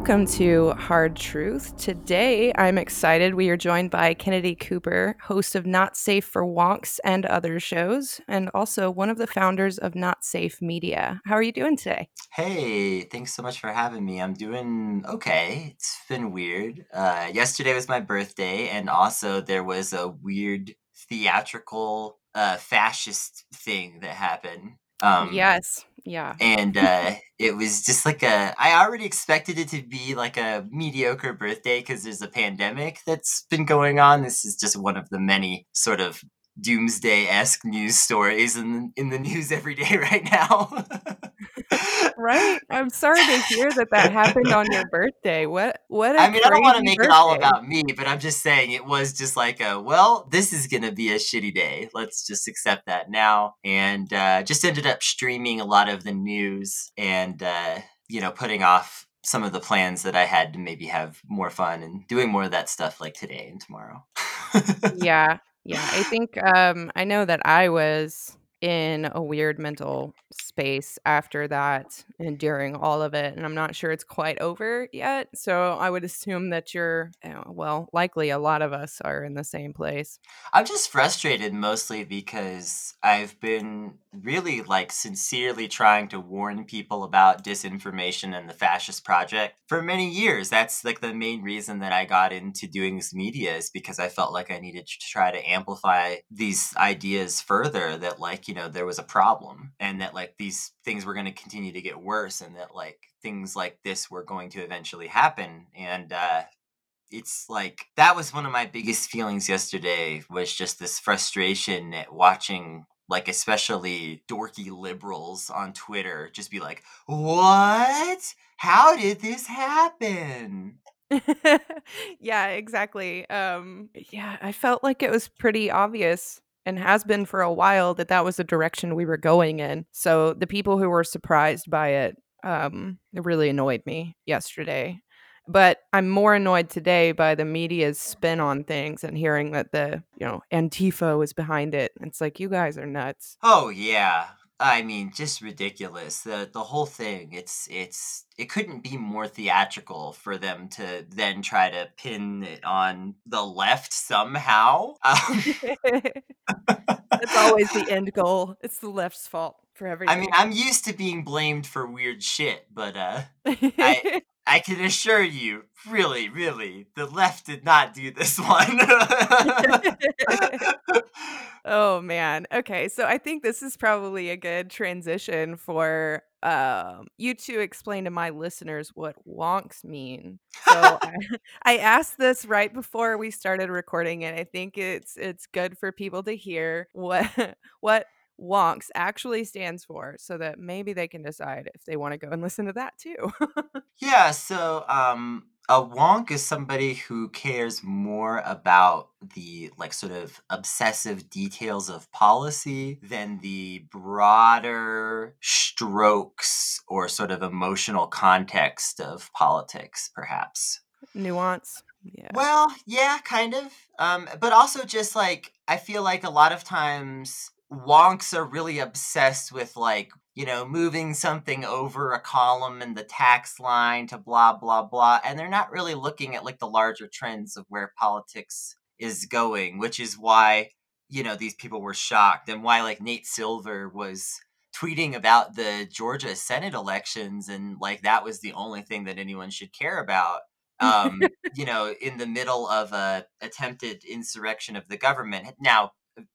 welcome to Hard Truth. Today, I'm excited. We are joined by Kennedy Cooper, host of Not Safe for Wonks and other shows, and also one of the founders of Not Safe Media. How are you doing today? Hey, thanks so much for having me. I'm doing okay. It's been weird. Uh, yesterday was my birthday, and also there was a weird theatrical uh, fascist thing that happened. Um, yes. Yeah. And uh, it was just like a. I already expected it to be like a mediocre birthday because there's a pandemic that's been going on. This is just one of the many sort of doomsday esque news stories in in the news every day right now. right? I'm sorry to hear that that happened on your birthday. What? What? I mean, I don't want to make birthday. it all about me, but I'm just saying it was just like a well, this is gonna be a shitty day. Let's just accept that now. And uh, just ended up streaming a lot of the news and uh, you know putting off some of the plans that I had to maybe have more fun and doing more of that stuff like today and tomorrow. yeah. Yeah. I think um I know that I was in a weird mental space after that and during all of it. And I'm not sure it's quite over yet. So I would assume that you're, eh, well, likely a lot of us are in the same place. I'm just frustrated mostly because I've been really like sincerely trying to warn people about disinformation and the fascist project for many years. That's like the main reason that I got into doing this media is because I felt like I needed to try to amplify these ideas further that like you know there was a problem and that like these things were going to continue to get worse and that like things like this were going to eventually happen and uh it's like that was one of my biggest feelings yesterday was just this frustration at watching like especially dorky liberals on Twitter just be like, "What? How did this happen?" yeah, exactly. Um yeah, I felt like it was pretty obvious and has been for a while that that was the direction we were going in. So the people who were surprised by it, um, it really annoyed me yesterday. But I'm more annoyed today by the media's spin on things and hearing that the, you know, Antifa was behind it. It's like you guys are nuts. Oh yeah. I mean, just ridiculous. The the whole thing. It's it's it couldn't be more theatrical for them to then try to pin it on the left somehow. Um, That's always the end goal. It's the left's fault for everything. I mean, I'm used to being blamed for weird shit, but uh, I I can assure you, really, really, the left did not do this one. oh man. Okay, so I think this is probably a good transition for um, you to explain to my listeners what wonks mean. So I, I asked this right before we started recording, and I think it's it's good for people to hear what what wonks actually stands for so that maybe they can decide if they want to go and listen to that too. yeah, so um a wonk is somebody who cares more about the like sort of obsessive details of policy than the broader strokes or sort of emotional context of politics perhaps nuance yeah well yeah kind of um but also just like i feel like a lot of times wonks are really obsessed with like you know moving something over a column in the tax line to blah blah blah and they're not really looking at like the larger trends of where politics is going which is why you know these people were shocked and why like Nate Silver was tweeting about the Georgia Senate elections and like that was the only thing that anyone should care about um you know in the middle of a attempted insurrection of the government. Now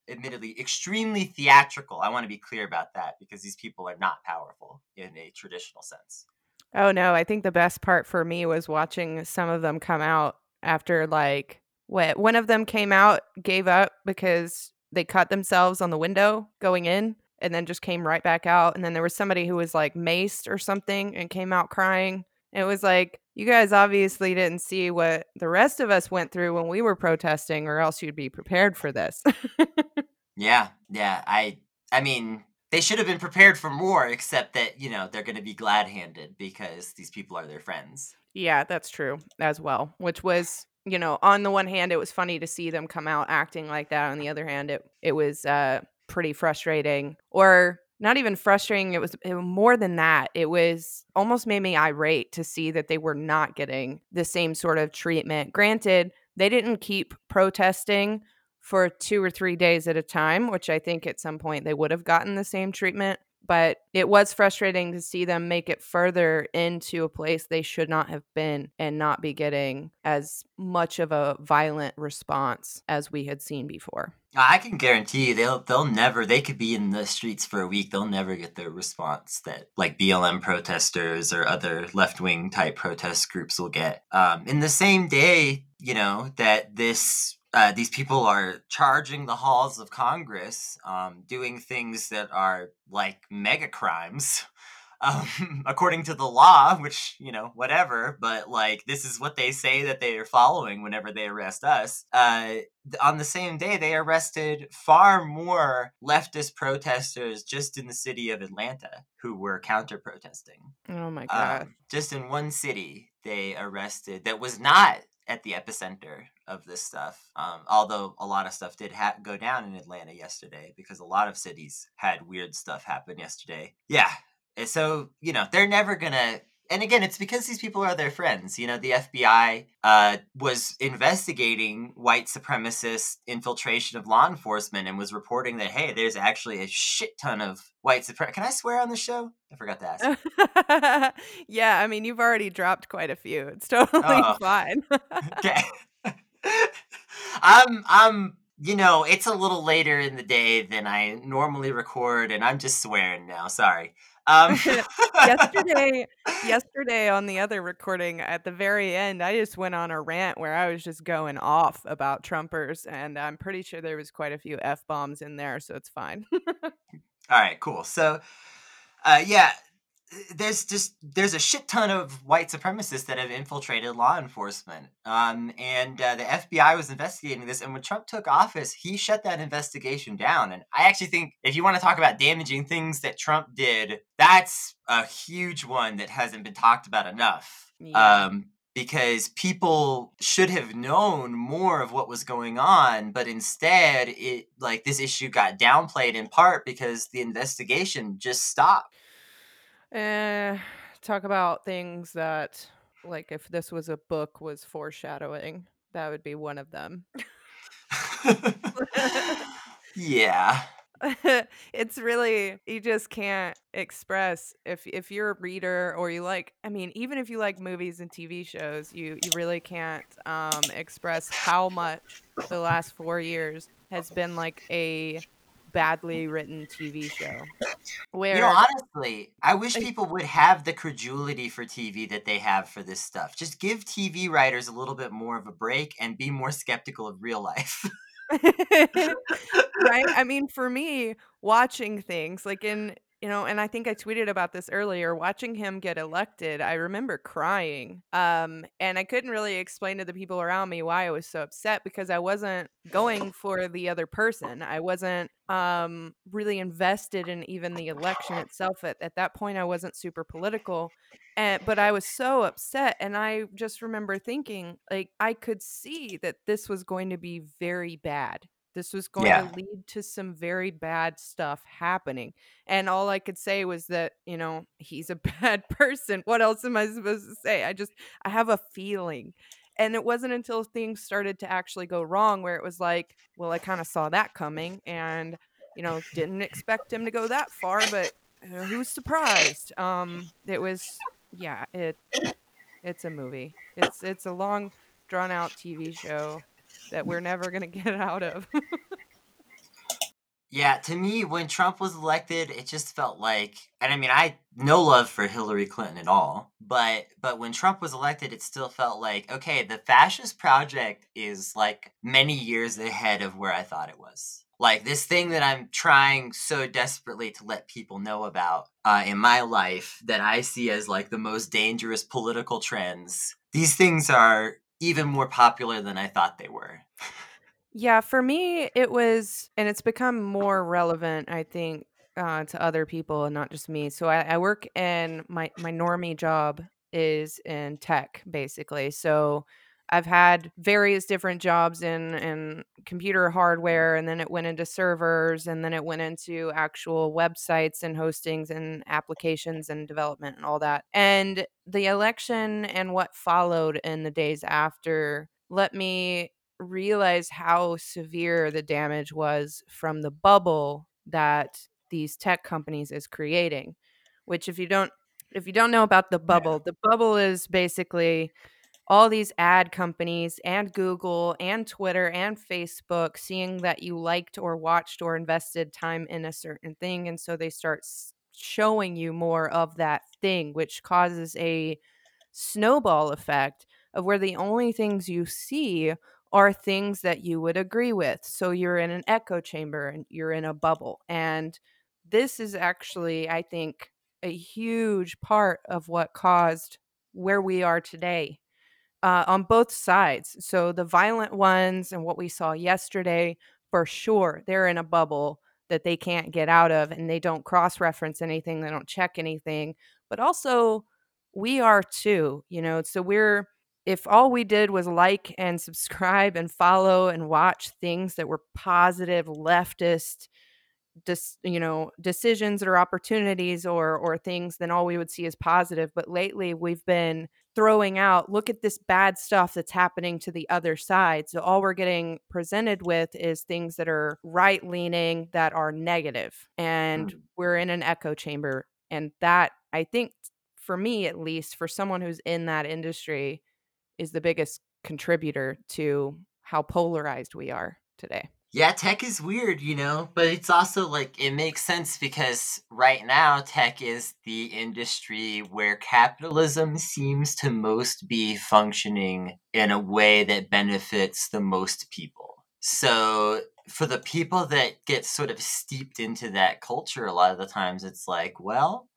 admittedly extremely theatrical. I want to be clear about that because these people are not powerful in a traditional sense. Oh no, I think the best part for me was watching some of them come out after like what one of them came out, gave up because they cut themselves on the window going in and then just came right back out and then there was somebody who was like maced or something and came out crying. It was like you guys obviously didn't see what the rest of us went through when we were protesting or else you'd be prepared for this. yeah, yeah. I I mean, they should have been prepared for more except that, you know, they're going to be glad-handed because these people are their friends. Yeah, that's true as well, which was you know, on the one hand, it was funny to see them come out acting like that. On the other hand, it it was uh, pretty frustrating. Or not even frustrating. It was, it was more than that. It was almost made me irate to see that they were not getting the same sort of treatment. Granted, they didn't keep protesting for two or three days at a time, which I think at some point they would have gotten the same treatment but it was frustrating to see them make it further into a place they should not have been and not be getting as much of a violent response as we had seen before. I can guarantee you they'll they'll never they could be in the streets for a week they'll never get the response that like BLM protesters or other left wing type protest groups will get. Um, in the same day, you know that this uh, these people are charging the halls of Congress, um, doing things that are like mega crimes, um, according to the law, which, you know, whatever, but like this is what they say that they are following whenever they arrest us. Uh, on the same day, they arrested far more leftist protesters just in the city of Atlanta who were counter protesting. Oh my God. Um, just in one city, they arrested that was not at the epicenter of this stuff. Um, although a lot of stuff did ha- go down in Atlanta yesterday because a lot of cities had weird stuff happen yesterday. Yeah. So, you know, they're never going to. And again, it's because these people are their friends. You know, the FBI uh, was investigating white supremacist infiltration of law enforcement and was reporting that, hey, there's actually a shit ton of white supremacists. Can I swear on the show? I forgot to ask. yeah, I mean, you've already dropped quite a few. It's totally oh. fine. okay. I'm I'm you know, it's a little later in the day than I normally record and I'm just swearing now. Sorry. Um yesterday yesterday on the other recording at the very end, I just went on a rant where I was just going off about Trumpers and I'm pretty sure there was quite a few F bombs in there, so it's fine. All right, cool. So uh yeah, there's just there's a shit ton of white supremacists that have infiltrated law enforcement um, and uh, the fbi was investigating this and when trump took office he shut that investigation down and i actually think if you want to talk about damaging things that trump did that's a huge one that hasn't been talked about enough yeah. um, because people should have known more of what was going on but instead it like this issue got downplayed in part because the investigation just stopped Eh, talk about things that, like, if this was a book, was foreshadowing. That would be one of them. yeah. it's really you just can't express if if you're a reader or you like I mean even if you like movies and TV shows you you really can't um express how much the last 4 years has been like a badly written TV show. Where you know, honestly, I wish people would have the credulity for TV that they have for this stuff. Just give TV writers a little bit more of a break and be more skeptical of real life. right? I mean, for me, watching things like in you know and i think i tweeted about this earlier watching him get elected i remember crying um and i couldn't really explain to the people around me why i was so upset because i wasn't going for the other person. I wasn't um really invested in even the election itself at, at that point i wasn't super political and but i was so upset and i just remember thinking like i could see that this was going to be very bad this was going yeah. to lead to some very bad stuff happening. And all I could say was that, you know, he's a bad person. What else am I supposed to say? I just, I have a feeling. And it wasn't until things started to actually go wrong where it was like, well, I kind of saw that coming and, you know, didn't expect him to go that far, but uh, who's surprised? Um, it was, yeah, it, it's a movie. It's, it's a long, drawn out TV show that we're never going to get out of. yeah, to me, when Trump was elected, it just felt like, and I mean, I no love for Hillary Clinton at all, but but when Trump was elected, it still felt like, okay, the fascist project is like many years ahead of where I thought it was. Like this thing that I'm trying so desperately to let people know about uh, in my life that I see as like the most dangerous political trends. These things are even more popular than I thought they were. Yeah, for me, it was, and it's become more relevant, I think, uh, to other people and not just me. So I, I work in my my normie job is in tech, basically. So I've had various different jobs in in computer hardware and then it went into servers and then it went into actual websites and hostings and applications and development and all that. And the election and what followed in the days after let me realize how severe the damage was from the bubble that these tech companies is creating which if you don't if you don't know about the bubble the bubble is basically all these ad companies and Google and Twitter and Facebook seeing that you liked or watched or invested time in a certain thing. And so they start showing you more of that thing, which causes a snowball effect of where the only things you see are things that you would agree with. So you're in an echo chamber and you're in a bubble. And this is actually, I think, a huge part of what caused where we are today uh, on both sides. So the violent ones and what we saw yesterday, for sure, they're in a bubble that they can't get out of and they don't cross reference anything, they don't check anything. But also, we are too, you know. So we're, if all we did was like and subscribe and follow and watch things that were positive, leftist, dis, you know decisions or opportunities or or things then all we would see is positive. But lately we've been throwing out look at this bad stuff that's happening to the other side. So all we're getting presented with is things that are right leaning that are negative and mm. we're in an echo chamber. And that i think for me at least for someone who's in that industry is the biggest contributor to how polarized we are today yeah, tech is weird, you know, but it's also like it makes sense because right now tech is the industry where capitalism seems to most be functioning in a way that benefits the most people. So, for the people that get sort of steeped into that culture, a lot of the times it's like, well,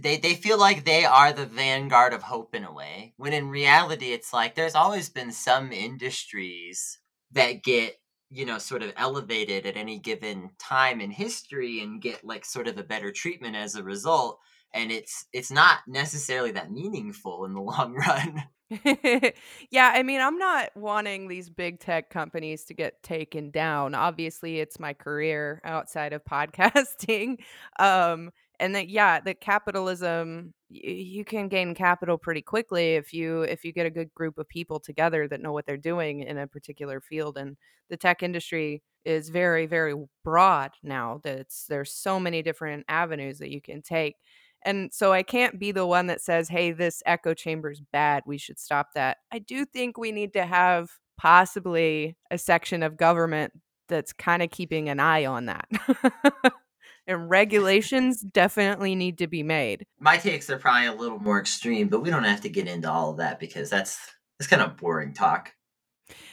they, they feel like they are the vanguard of hope in a way, when in reality, it's like there's always been some industries that get you know sort of elevated at any given time in history and get like sort of a better treatment as a result and it's it's not necessarily that meaningful in the long run yeah, I mean, I'm not wanting these big tech companies to get taken down. Obviously, it's my career outside of podcasting. Um, and that yeah the capitalism you can gain capital pretty quickly if you if you get a good group of people together that know what they're doing in a particular field and the tech industry is very very broad now that's there's so many different avenues that you can take and so i can't be the one that says hey this echo chamber is bad we should stop that. I do think we need to have possibly a section of government that's kind of keeping an eye on that and regulations definitely need to be made. My takes are probably a little more extreme, but we don't have to get into all of that because that's that's kind of boring talk.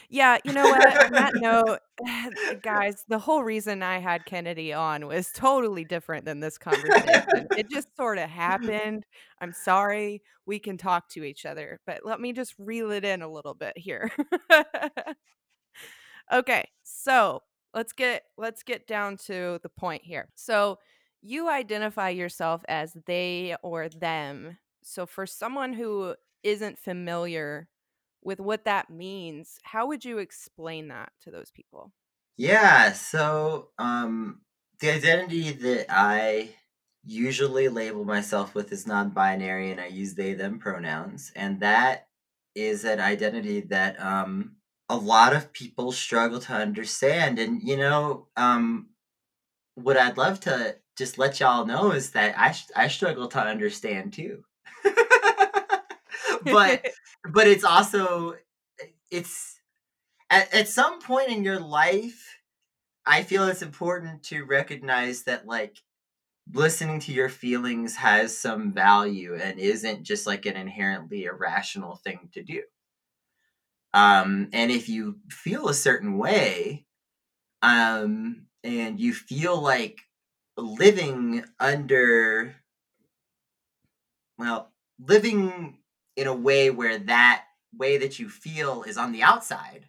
Yeah, you know what? on that note, guys, the whole reason I had Kennedy on was totally different than this conversation. it just sort of happened. I'm sorry. We can talk to each other, but let me just reel it in a little bit here. okay, so let's get let's get down to the point here. So you identify yourself as they or them. So for someone who isn't familiar with what that means, how would you explain that to those people? Yeah, so um the identity that I usually label myself with is non-binary and I use they them pronouns and that is an identity that um a lot of people struggle to understand. And, you know, um, what I'd love to just let y'all know is that I, I struggle to understand too. but, but it's also, it's at, at some point in your life, I feel it's important to recognize that, like, listening to your feelings has some value and isn't just like an inherently irrational thing to do. Um, and if you feel a certain way, um, and you feel like living under, well, living in a way where that way that you feel is on the outside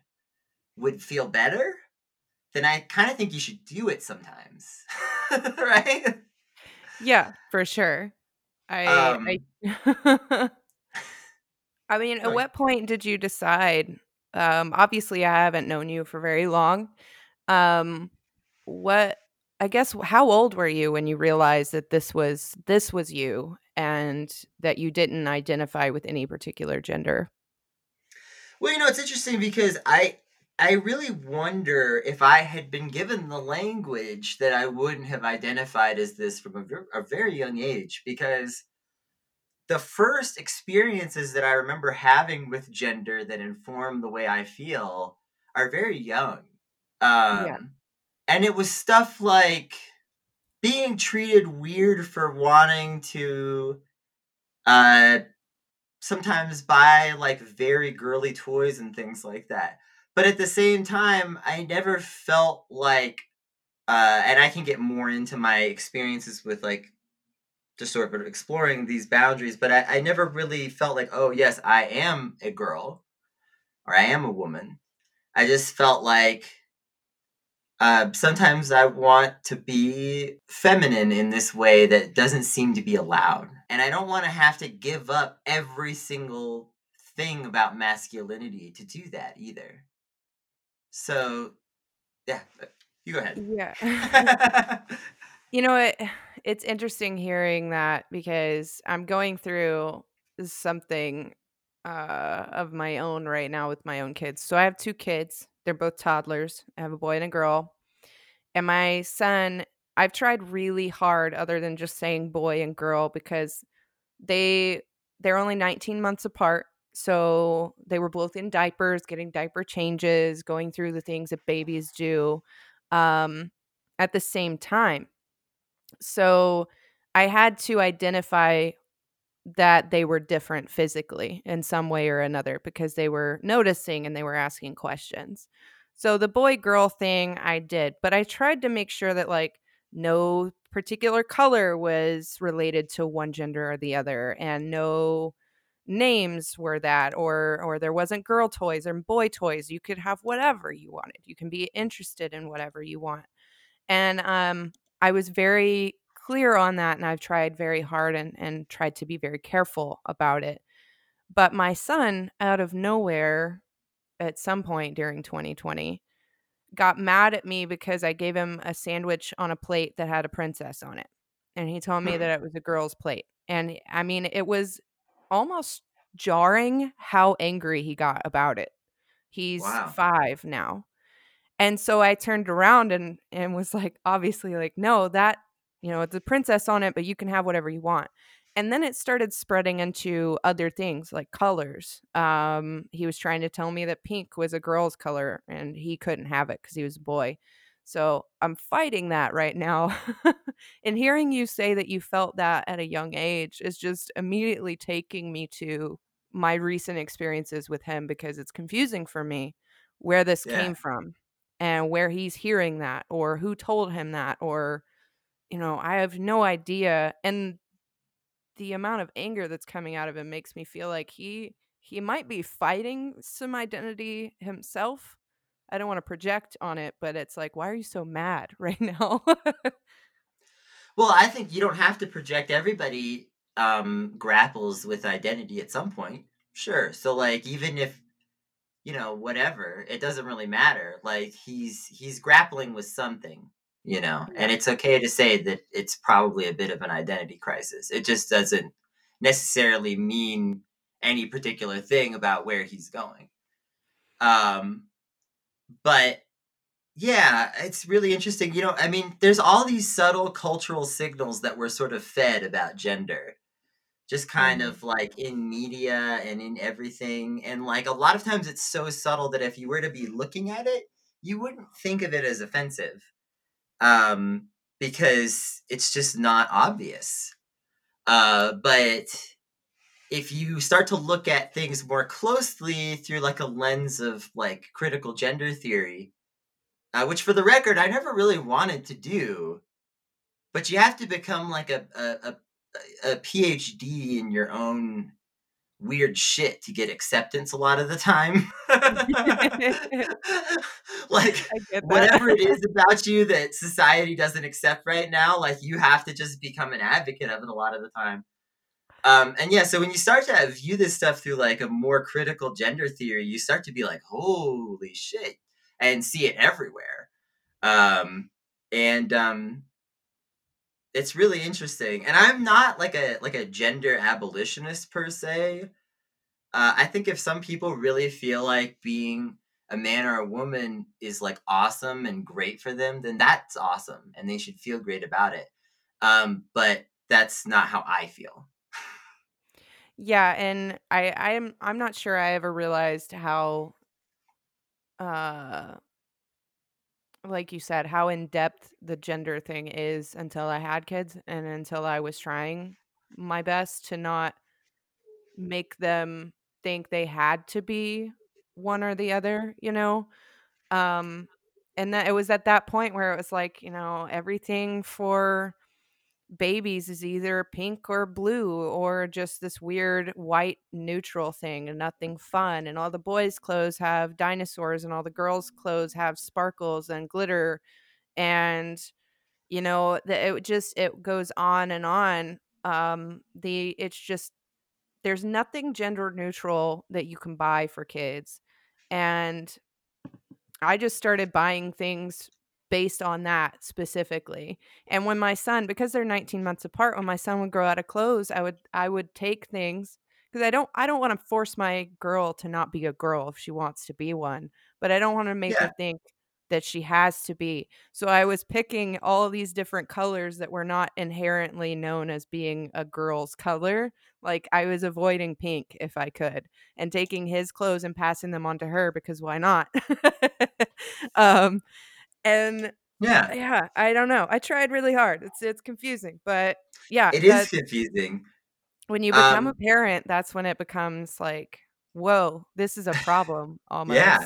would feel better, then I kind of think you should do it sometimes. right? Yeah, for sure. I um, I I mean, at what point did you decide Um, obviously, I haven't known you for very long. Um, what I guess how old were you when you realized that this was this was you and that you didn't identify with any particular gender? Well, you know, it's interesting because I I really wonder if I had been given the language that I wouldn't have identified as this from a, a very young age because the first experiences that I remember having with gender that inform the way I feel are very young. Um, yeah. And it was stuff like being treated weird for wanting to uh, sometimes buy like very girly toys and things like that but at the same time i never felt like uh and i can get more into my experiences with like just sort of exploring these boundaries but I, I never really felt like oh yes i am a girl or i am a woman i just felt like uh, sometimes I want to be feminine in this way that doesn't seem to be allowed. And I don't want to have to give up every single thing about masculinity to do that either. So, yeah, you go ahead. Yeah. you know what? It's interesting hearing that because I'm going through something uh, of my own right now with my own kids. So I have two kids. They're both toddlers. I have a boy and a girl. And my son, I've tried really hard other than just saying boy and girl because they they're only 19 months apart so they were both in diapers, getting diaper changes, going through the things that babies do um, at the same time. So I had to identify that they were different physically in some way or another because they were noticing and they were asking questions. So the boy girl thing I did, but I tried to make sure that like no particular color was related to one gender or the other and no names were that or or there wasn't girl toys or boy toys. You could have whatever you wanted. You can be interested in whatever you want. And um i was very clear on that and i've tried very hard and and tried to be very careful about it but my son out of nowhere at some point during 2020 got mad at me because i gave him a sandwich on a plate that had a princess on it and he told me hmm. that it was a girl's plate and i mean it was almost jarring how angry he got about it. He's wow. 5 now. And so I turned around and and was like obviously like no that you know it's a princess on it but you can have whatever you want. And then it started spreading into other things like colors. Um he was trying to tell me that pink was a girl's color and he couldn't have it cuz he was a boy. So I'm fighting that right now. and hearing you say that you felt that at a young age is just immediately taking me to my recent experiences with him because it's confusing for me where this yeah. came from and where he's hearing that or who told him that or you know i have no idea and the amount of anger that's coming out of him makes me feel like he he might be fighting some identity himself I don't want to project on it, but it's like, why are you so mad right now? well, I think you don't have to project. Everybody um, grapples with identity at some point. Sure. So, like, even if you know whatever, it doesn't really matter. Like, he's he's grappling with something, you know, and it's okay to say that it's probably a bit of an identity crisis. It just doesn't necessarily mean any particular thing about where he's going. Um, but yeah, it's really interesting. You know, I mean, there's all these subtle cultural signals that we're sort of fed about gender. Just kind mm. of like in media and in everything. And like a lot of times it's so subtle that if you were to be looking at it, you wouldn't think of it as offensive. Um, because it's just not obvious. Uh, but if you start to look at things more closely through like a lens of like critical gender theory, uh, which for the record I never really wanted to do, but you have to become like a a, a, a PhD in your own weird shit to get acceptance a lot of the time. like whatever it is about you that society doesn't accept right now, like you have to just become an advocate of it a lot of the time. Um, and yeah, so when you start to view this stuff through like a more critical gender theory, you start to be like, holy shit, and see it everywhere. Um, and um, it's really interesting. And I'm not like a like a gender abolitionist per se. Uh, I think if some people really feel like being a man or a woman is like awesome and great for them, then that's awesome, and they should feel great about it. Um, but that's not how I feel. Yeah, and I I'm I'm not sure I ever realized how uh like you said how in depth the gender thing is until I had kids and until I was trying my best to not make them think they had to be one or the other, you know? Um and that it was at that point where it was like, you know, everything for babies is either pink or blue or just this weird white neutral thing and nothing fun and all the boys clothes have dinosaurs and all the girls clothes have sparkles and glitter and you know that it just it goes on and on um the it's just there's nothing gender neutral that you can buy for kids and i just started buying things based on that specifically. And when my son, because they're 19 months apart, when my son would grow out of clothes, I would I would take things because I don't I don't want to force my girl to not be a girl if she wants to be one, but I don't want to make yeah. her think that she has to be. So I was picking all these different colors that were not inherently known as being a girl's color. Like I was avoiding pink if I could and taking his clothes and passing them on to her because why not? um and yeah, yeah, I don't know. I tried really hard. It's it's confusing, but yeah, it is confusing. When you become um, a parent, that's when it becomes like, whoa, this is a problem. Almost. Yeah.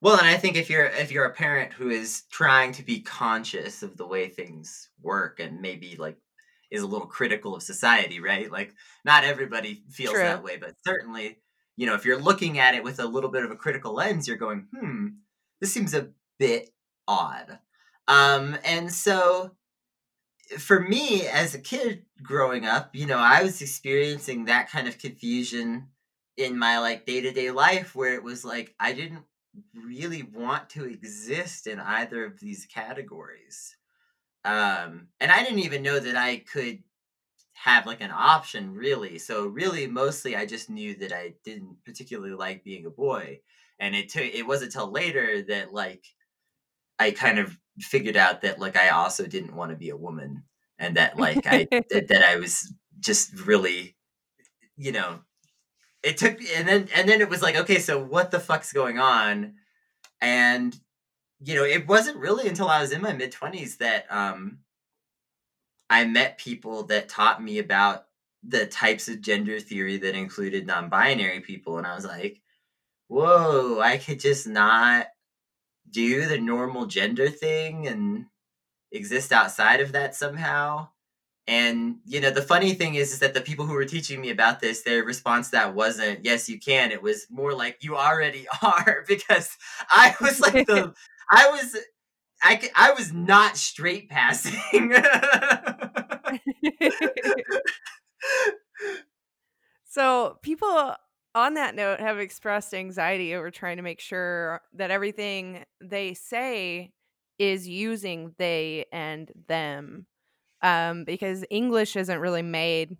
Well, and I think if you're if you're a parent who is trying to be conscious of the way things work and maybe like is a little critical of society, right? Like not everybody feels True. that way, but certainly, you know, if you're looking at it with a little bit of a critical lens, you're going, "Hmm, this seems a bit odd. Um, and so for me as a kid growing up, you know, I was experiencing that kind of confusion in my like day-to-day life where it was like I didn't really want to exist in either of these categories. Um, and I didn't even know that I could have like an option really. So really mostly I just knew that I didn't particularly like being a boy. And it took it wasn't until later that like I kind of figured out that like I also didn't want to be a woman and that like I that, that I was just really you know it took and then and then it was like okay so what the fuck's going on? And you know it wasn't really until I was in my mid 20s that um I met people that taught me about the types of gender theory that included non-binary people and I was like whoa I could just not do the normal gender thing and exist outside of that somehow. And you know, the funny thing is, is that the people who were teaching me about this, their response to that wasn't "Yes, you can." It was more like "You already are," because I was like the, I was, I, I was not straight passing. so people on that note have expressed anxiety over trying to make sure that everything they say is using they and them um, because english isn't really made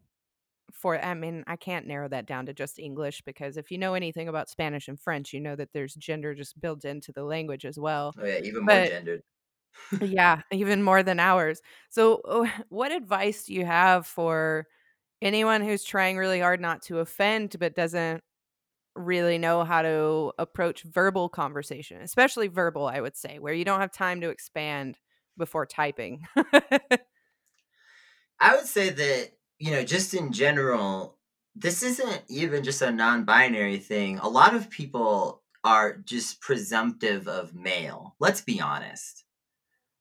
for i mean i can't narrow that down to just english because if you know anything about spanish and french you know that there's gender just built into the language as well oh yeah even but, more gendered. yeah even more than ours. So what advice do you have for anyone who's trying really hard not to offend but doesn't really know how to approach verbal conversation, especially verbal, I would say, where you don't have time to expand before typing. I would say that, you know, just in general, this isn't even just a non binary thing. A lot of people are just presumptive of male. Let's be honest.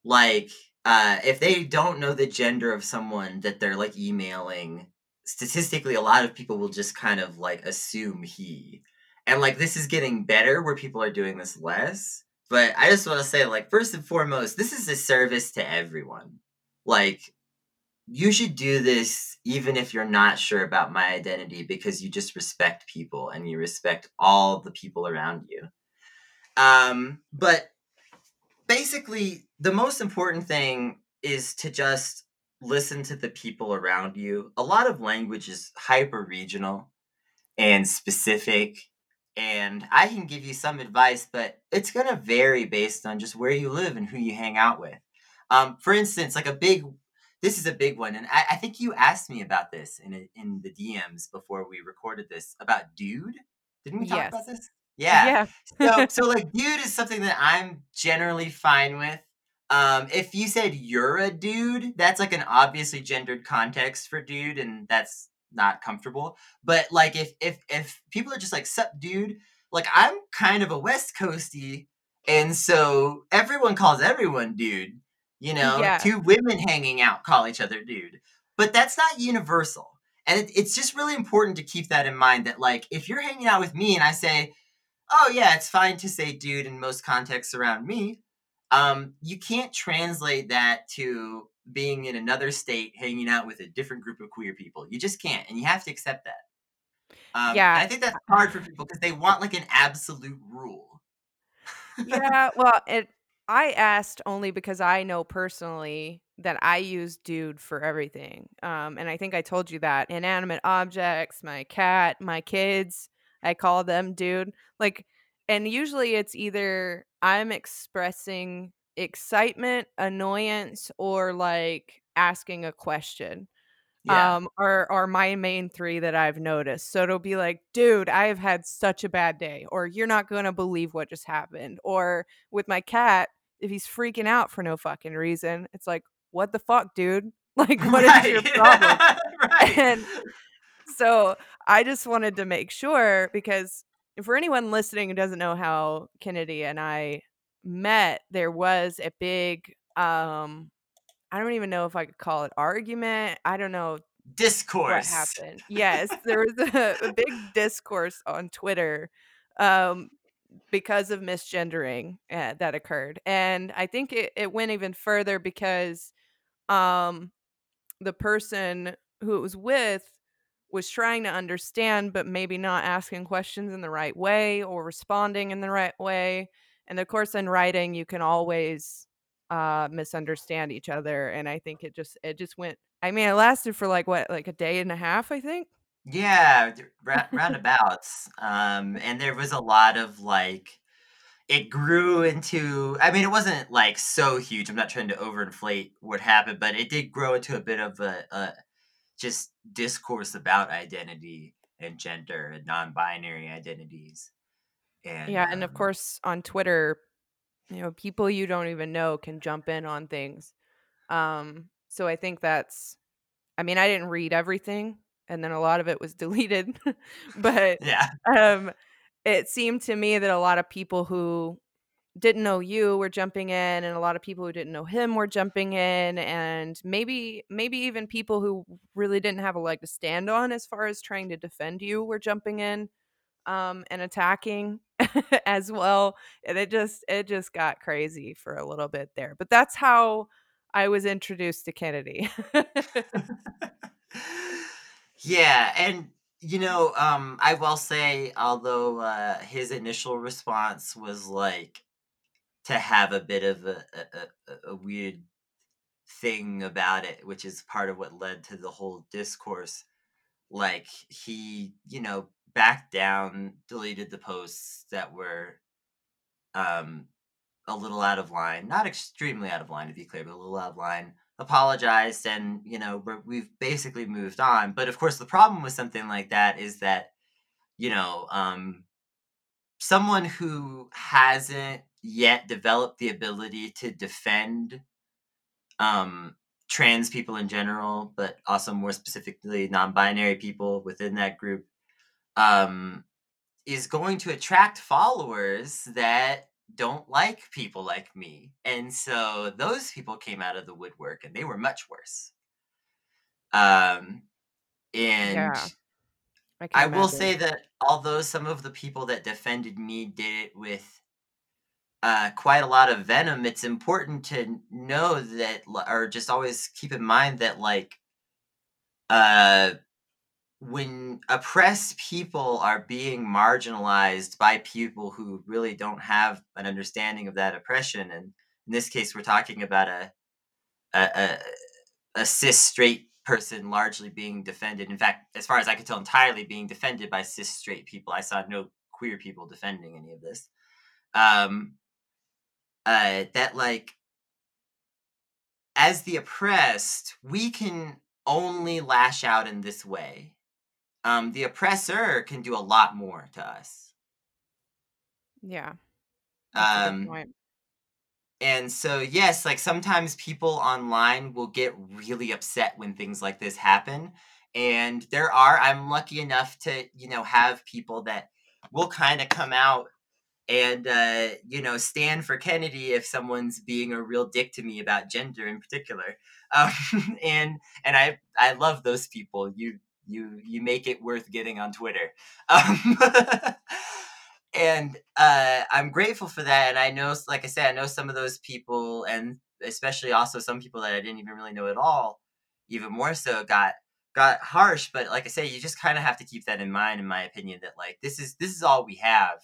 Like, uh, if they don't know the gender of someone that they're like emailing, statistically a lot of people will just kind of like assume he and like this is getting better where people are doing this less but i just want to say like first and foremost this is a service to everyone like you should do this even if you're not sure about my identity because you just respect people and you respect all the people around you. Um, but basically, the most important thing is to just listen to the people around you. A lot of language is hyper regional and specific. And I can give you some advice, but it's going to vary based on just where you live and who you hang out with. Um, for instance, like a big this is a big one, and I, I think you asked me about this in a, in the DMs before we recorded this about dude. Didn't we talk yes. about this? Yeah. Yeah. so so like dude is something that I'm generally fine with. Um, if you said you're a dude, that's like an obviously gendered context for dude, and that's not comfortable. But like if if if people are just like sup dude, like I'm kind of a West Coasty, and so everyone calls everyone dude. You know, yeah. two women hanging out call each other dude. But that's not universal. And it, it's just really important to keep that in mind that, like, if you're hanging out with me and I say, oh, yeah, it's fine to say dude in most contexts around me, um, you can't translate that to being in another state hanging out with a different group of queer people. You just can't. And you have to accept that. Um, yeah. I think that's hard for people because they want like an absolute rule. yeah. Well, it I asked only because I know personally that I use dude for everything. Um, and I think I told you that inanimate objects, my cat, my kids, I call them dude. Like, and usually it's either I'm expressing excitement, annoyance, or like asking a question. Yeah. Um, are are my main three that I've noticed. So it'll be like, dude, I have had such a bad day, or you're not gonna believe what just happened. Or with my cat, if he's freaking out for no fucking reason, it's like, what the fuck, dude? Like, what right. is your problem? right. And so I just wanted to make sure because for anyone listening who doesn't know how Kennedy and I met, there was a big um I don't even know if I could call it argument. I don't know discourse. What happened? Yes, there was a, a big discourse on Twitter um because of misgendering uh, that occurred and i think it, it went even further because um the person who it was with was trying to understand but maybe not asking questions in the right way or responding in the right way and of course in writing you can always uh misunderstand each other and i think it just it just went i mean it lasted for like what like a day and a half i think yeah, roundabouts. Um, and there was a lot of like, it grew into. I mean, it wasn't like so huge. I'm not trying to overinflate what happened, but it did grow into a bit of a, a just discourse about identity and gender and non-binary identities. And yeah, and of um course on Twitter, you know, people you don't even know can jump in on things. Um, so I think that's. I mean, I didn't read everything and then a lot of it was deleted. but yeah. Um it seemed to me that a lot of people who didn't know you were jumping in and a lot of people who didn't know him were jumping in and maybe maybe even people who really didn't have a leg to stand on as far as trying to defend you were jumping in um and attacking as well and it just it just got crazy for a little bit there but that's how I was introduced to Kennedy. Yeah, and you know, um, I will say, although uh, his initial response was like to have a bit of a, a, a weird thing about it, which is part of what led to the whole discourse. Like he, you know, backed down, deleted the posts that were um, a little out of line, not extremely out of line to be clear, but a little out of line apologized and you know we've basically moved on but of course the problem with something like that is that you know um someone who hasn't yet develop the ability to defend um trans people in general but also more specifically non-binary people within that group um is going to attract followers that don't like people like me. And so those people came out of the woodwork and they were much worse. Um and yeah, I, I will say that although some of the people that defended me did it with uh, quite a lot of venom, it's important to know that, or just always keep in mind that, like, uh, when oppressed people are being marginalized by people who really don't have an understanding of that oppression, and in this case, we're talking about a a, a, a cis straight person largely being defended. In fact, as far as I could tell, entirely being defended by cis straight people. I saw no queer people defending any of this. Um, uh, that like as the oppressed, we can only lash out in this way. Um, the oppressor can do a lot more to us. Yeah. Um, and so, yes, like sometimes people online will get really upset when things like this happen. And there are, I'm lucky enough to, you know, have people that will kind of come out and uh, you know stand for Kennedy if someone's being a real dick to me about gender in particular. Um, and and I I love those people. You you you make it worth getting on Twitter. Um, and uh, I'm grateful for that. And I know, like I said, I know some of those people, and especially also some people that I didn't even really know at all, even more so got got harsh. But like I say, you just kind of have to keep that in mind, in my opinion, that like this is this is all we have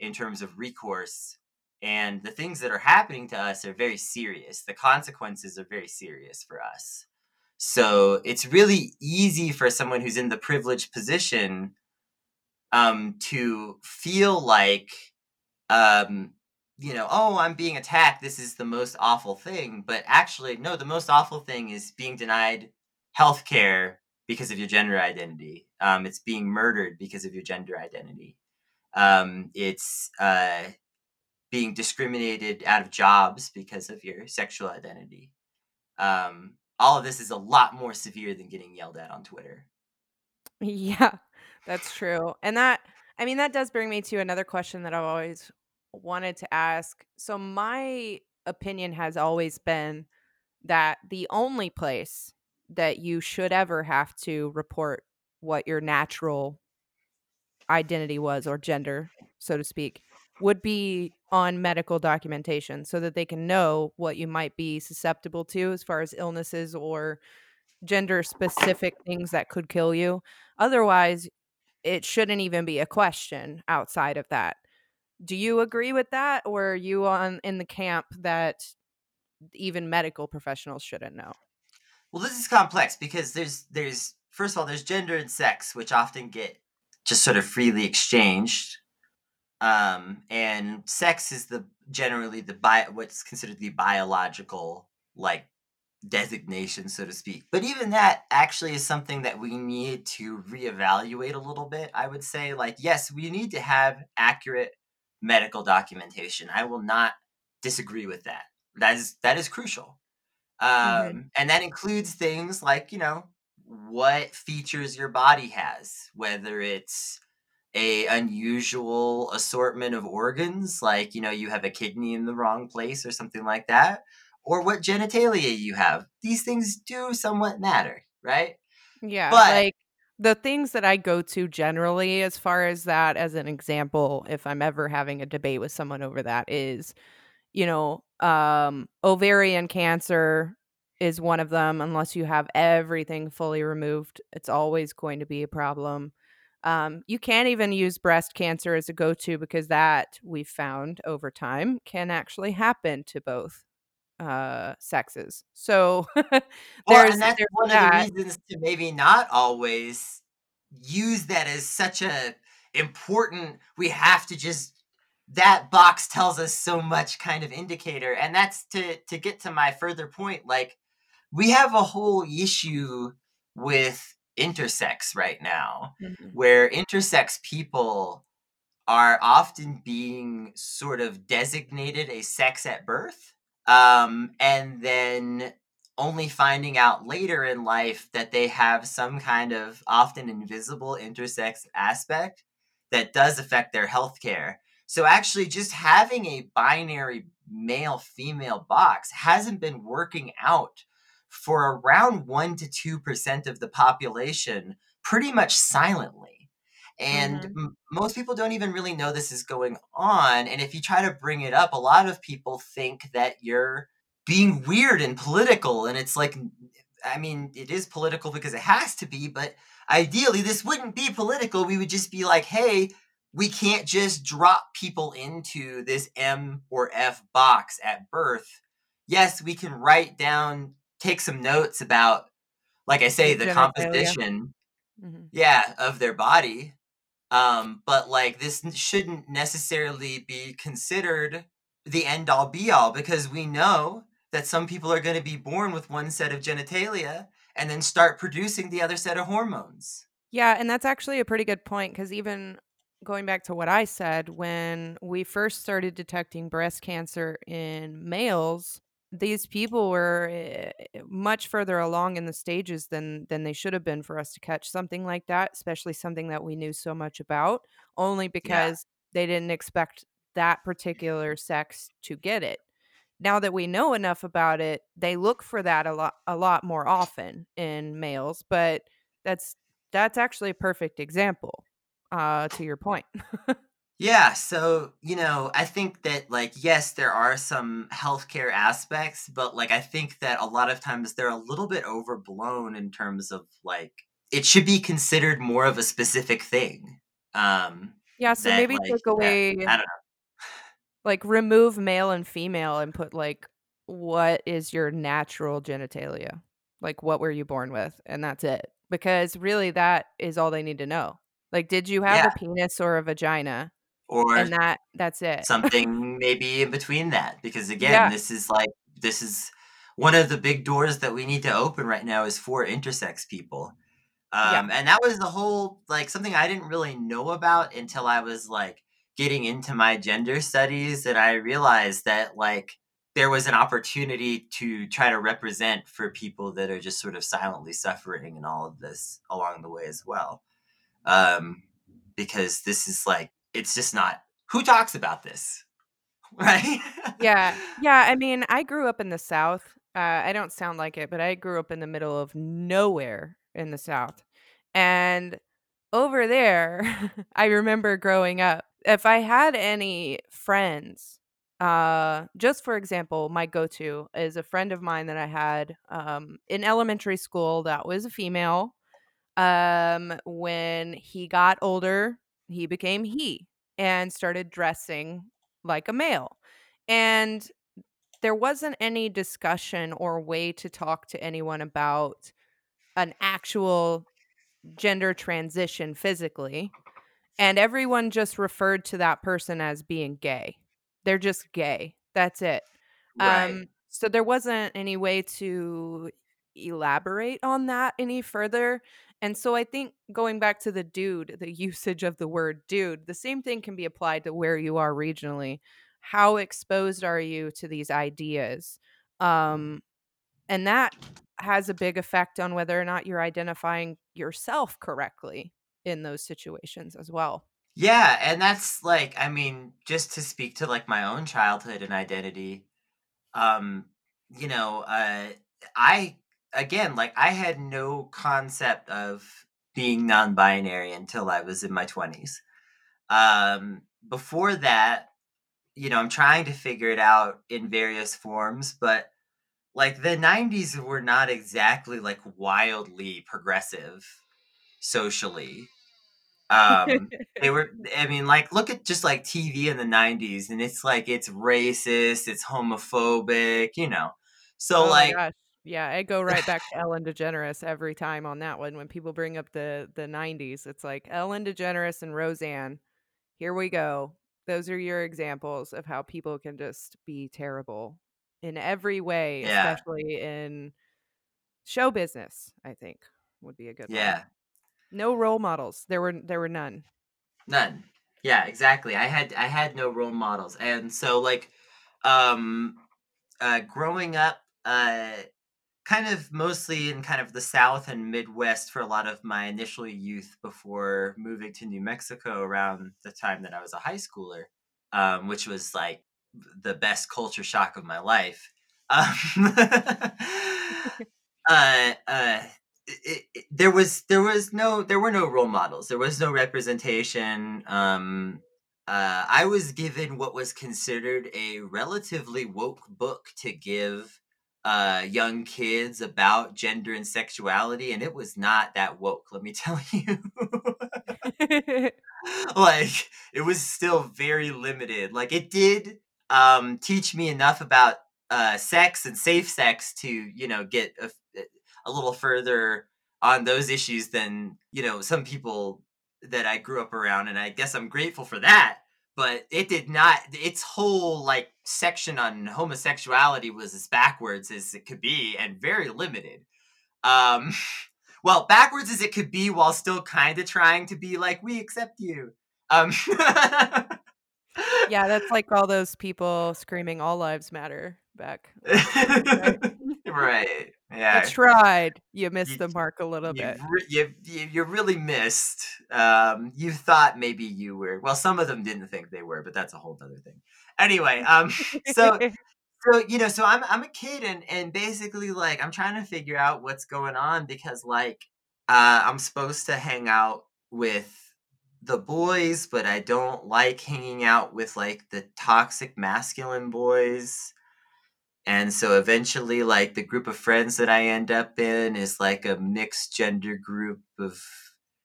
in terms of recourse. And the things that are happening to us are very serious. The consequences are very serious for us. So it's really easy for someone who's in the privileged position um, to feel like, um, you know, oh, I'm being attacked. This is the most awful thing. But actually, no, the most awful thing is being denied health care because of your gender identity. Um, it's being murdered because of your gender identity. Um, it's uh, being discriminated out of jobs because of your sexual identity. Um, all of this is a lot more severe than getting yelled at on Twitter. Yeah. That's true. And that I mean that does bring me to another question that I've always wanted to ask. So my opinion has always been that the only place that you should ever have to report what your natural identity was or gender, so to speak, would be on medical documentation so that they can know what you might be susceptible to as far as illnesses or gender specific things that could kill you. Otherwise, it shouldn't even be a question outside of that. Do you agree with that or are you on in the camp that even medical professionals shouldn't know? Well, this is complex because there's there's first of all there's gender and sex which often get just sort of freely exchanged. Um, and sex is the generally the bio, what's considered the biological like designation, so to speak. But even that actually is something that we need to reevaluate a little bit. I would say, like, yes, we need to have accurate medical documentation. I will not disagree with that. That is that is crucial. Um, mm-hmm. and that includes things like, you know, what features your body has, whether it's a unusual assortment of organs like you know you have a kidney in the wrong place or something like that or what genitalia you have. These things do somewhat matter, right? Yeah. But like the things that I go to generally, as far as that, as an example, if I'm ever having a debate with someone over that, is, you know, um, ovarian cancer is one of them. Unless you have everything fully removed, it's always going to be a problem. Um, you can't even use breast cancer as a go to because that we've found over time can actually happen to both uh sexes. So there's well, and that's there's one that. of the reasons to maybe not always use that as such a important we have to just that box tells us so much kind of indicator and that's to to get to my further point like we have a whole issue with intersex right now mm-hmm. where intersex people are often being sort of designated a sex at birth um, and then only finding out later in life that they have some kind of often invisible intersex aspect that does affect their health care. So actually just having a binary male female box hasn't been working out for around 1 to 2% of the population pretty much silently. And mm-hmm. m- most people don't even really know this is going on. And if you try to bring it up, a lot of people think that you're being weird and political. And it's like, I mean, it is political because it has to be, but ideally, this wouldn't be political. We would just be like, hey, we can't just drop people into this M or F box at birth. Yes, we can write down, take some notes about, like I say, the Genitalia. composition, mm-hmm. yeah, of their body. Um, but like this shouldn't necessarily be considered the end all be all because we know that some people are going to be born with one set of genitalia and then start producing the other set of hormones. Yeah, and that's actually a pretty good point because even going back to what I said, when we first started detecting breast cancer in males, these people were eh, much further along in the stages than than they should have been for us to catch something like that, especially something that we knew so much about, only because yeah. they didn't expect that particular sex to get it. Now that we know enough about it, they look for that a lot a lot more often in males, but that's that's actually a perfect example uh, to your point. yeah. So, you know, I think that, like, yes, there are some healthcare aspects, but, like, I think that a lot of times they're a little bit overblown in terms of, like, it should be considered more of a specific thing. Um, yeah. So that, maybe like, take away, I don't know. Like, remove male and female and put, like, what is your natural genitalia? Like, what were you born with? And that's it. Because really, that is all they need to know. Like, did you have yeah. a penis or a vagina? Or and that that's it. something maybe in between that. Because again, yeah. this is like this is one of the big doors that we need to open right now is for intersex people. Um, yeah. and that was the whole like something I didn't really know about until I was like getting into my gender studies and I realized that like there was an opportunity to try to represent for people that are just sort of silently suffering and all of this along the way as well um, because this is like it's just not who talks about this, right? yeah, yeah. I mean, I grew up in the South. Uh, I don't sound like it, but I grew up in the middle of nowhere in the South, and over there, I remember growing up. If I had any friends uh just for example my go-to is a friend of mine that i had um in elementary school that was a female um, when he got older, he became he and started dressing like a male. And there wasn't any discussion or way to talk to anyone about an actual gender transition physically. And everyone just referred to that person as being gay. They're just gay. That's it. Right. Um, so there wasn't any way to elaborate on that any further. And so I think going back to the dude, the usage of the word dude, the same thing can be applied to where you are regionally. How exposed are you to these ideas? Um, and that has a big effect on whether or not you're identifying yourself correctly in those situations as well. Yeah, and that's like I mean, just to speak to like my own childhood and identity, um, you know, uh I again, like I had no concept of being non-binary until I was in my 20s. Um, before that, you know, I'm trying to figure it out in various forms, but like the 90s were not exactly like wildly progressive socially. Um, they were, I mean, like, look at just like TV in the 90s, and it's like it's racist, it's homophobic, you know. So, oh like, yeah, I go right back to Ellen DeGeneres every time on that one. When people bring up the the '90s, it's like Ellen DeGeneres and Roseanne. Here we go. Those are your examples of how people can just be terrible in every way, yeah. especially in show business. I think would be a good one. yeah. One. No role models. There were there were none. None. Yeah, exactly. I had I had no role models, and so like, um, uh, growing up, uh kind of mostly in kind of the South and Midwest for a lot of my initial youth before moving to New Mexico around the time that I was a high schooler, um, which was like the best culture shock of my life. Um, uh, uh, it, it, there was there was no there were no role models. There was no representation. Um, uh, I was given what was considered a relatively woke book to give uh, young kids about gender and sexuality, and it was not that woke. Let me tell you. like it was still very limited. Like it did um, teach me enough about uh, sex and safe sex to you know get a, a little further on those issues than you know some people that I grew up around, and I guess I'm grateful for that. But it did not. Its whole like section on homosexuality was as backwards as it could be, and very limited. Um, well, backwards as it could be, while still kind of trying to be like, we accept you. Um, yeah, that's like all those people screaming "All lives matter" back. right. right. Yeah. You tried. You missed You- the mark a little You, bit. you, you, you really missed. Um, you thought maybe you were. Well, some of them didn't think they were, but that's a whole other thing. Anyway, um, so so you know, so I'm I'm a kid, and and basically like I'm trying to figure out what's going on because like uh, I'm supposed to hang out with the boys, but I don't like hanging out with like the toxic masculine boys. And so eventually, like the group of friends that I end up in is like a mixed gender group of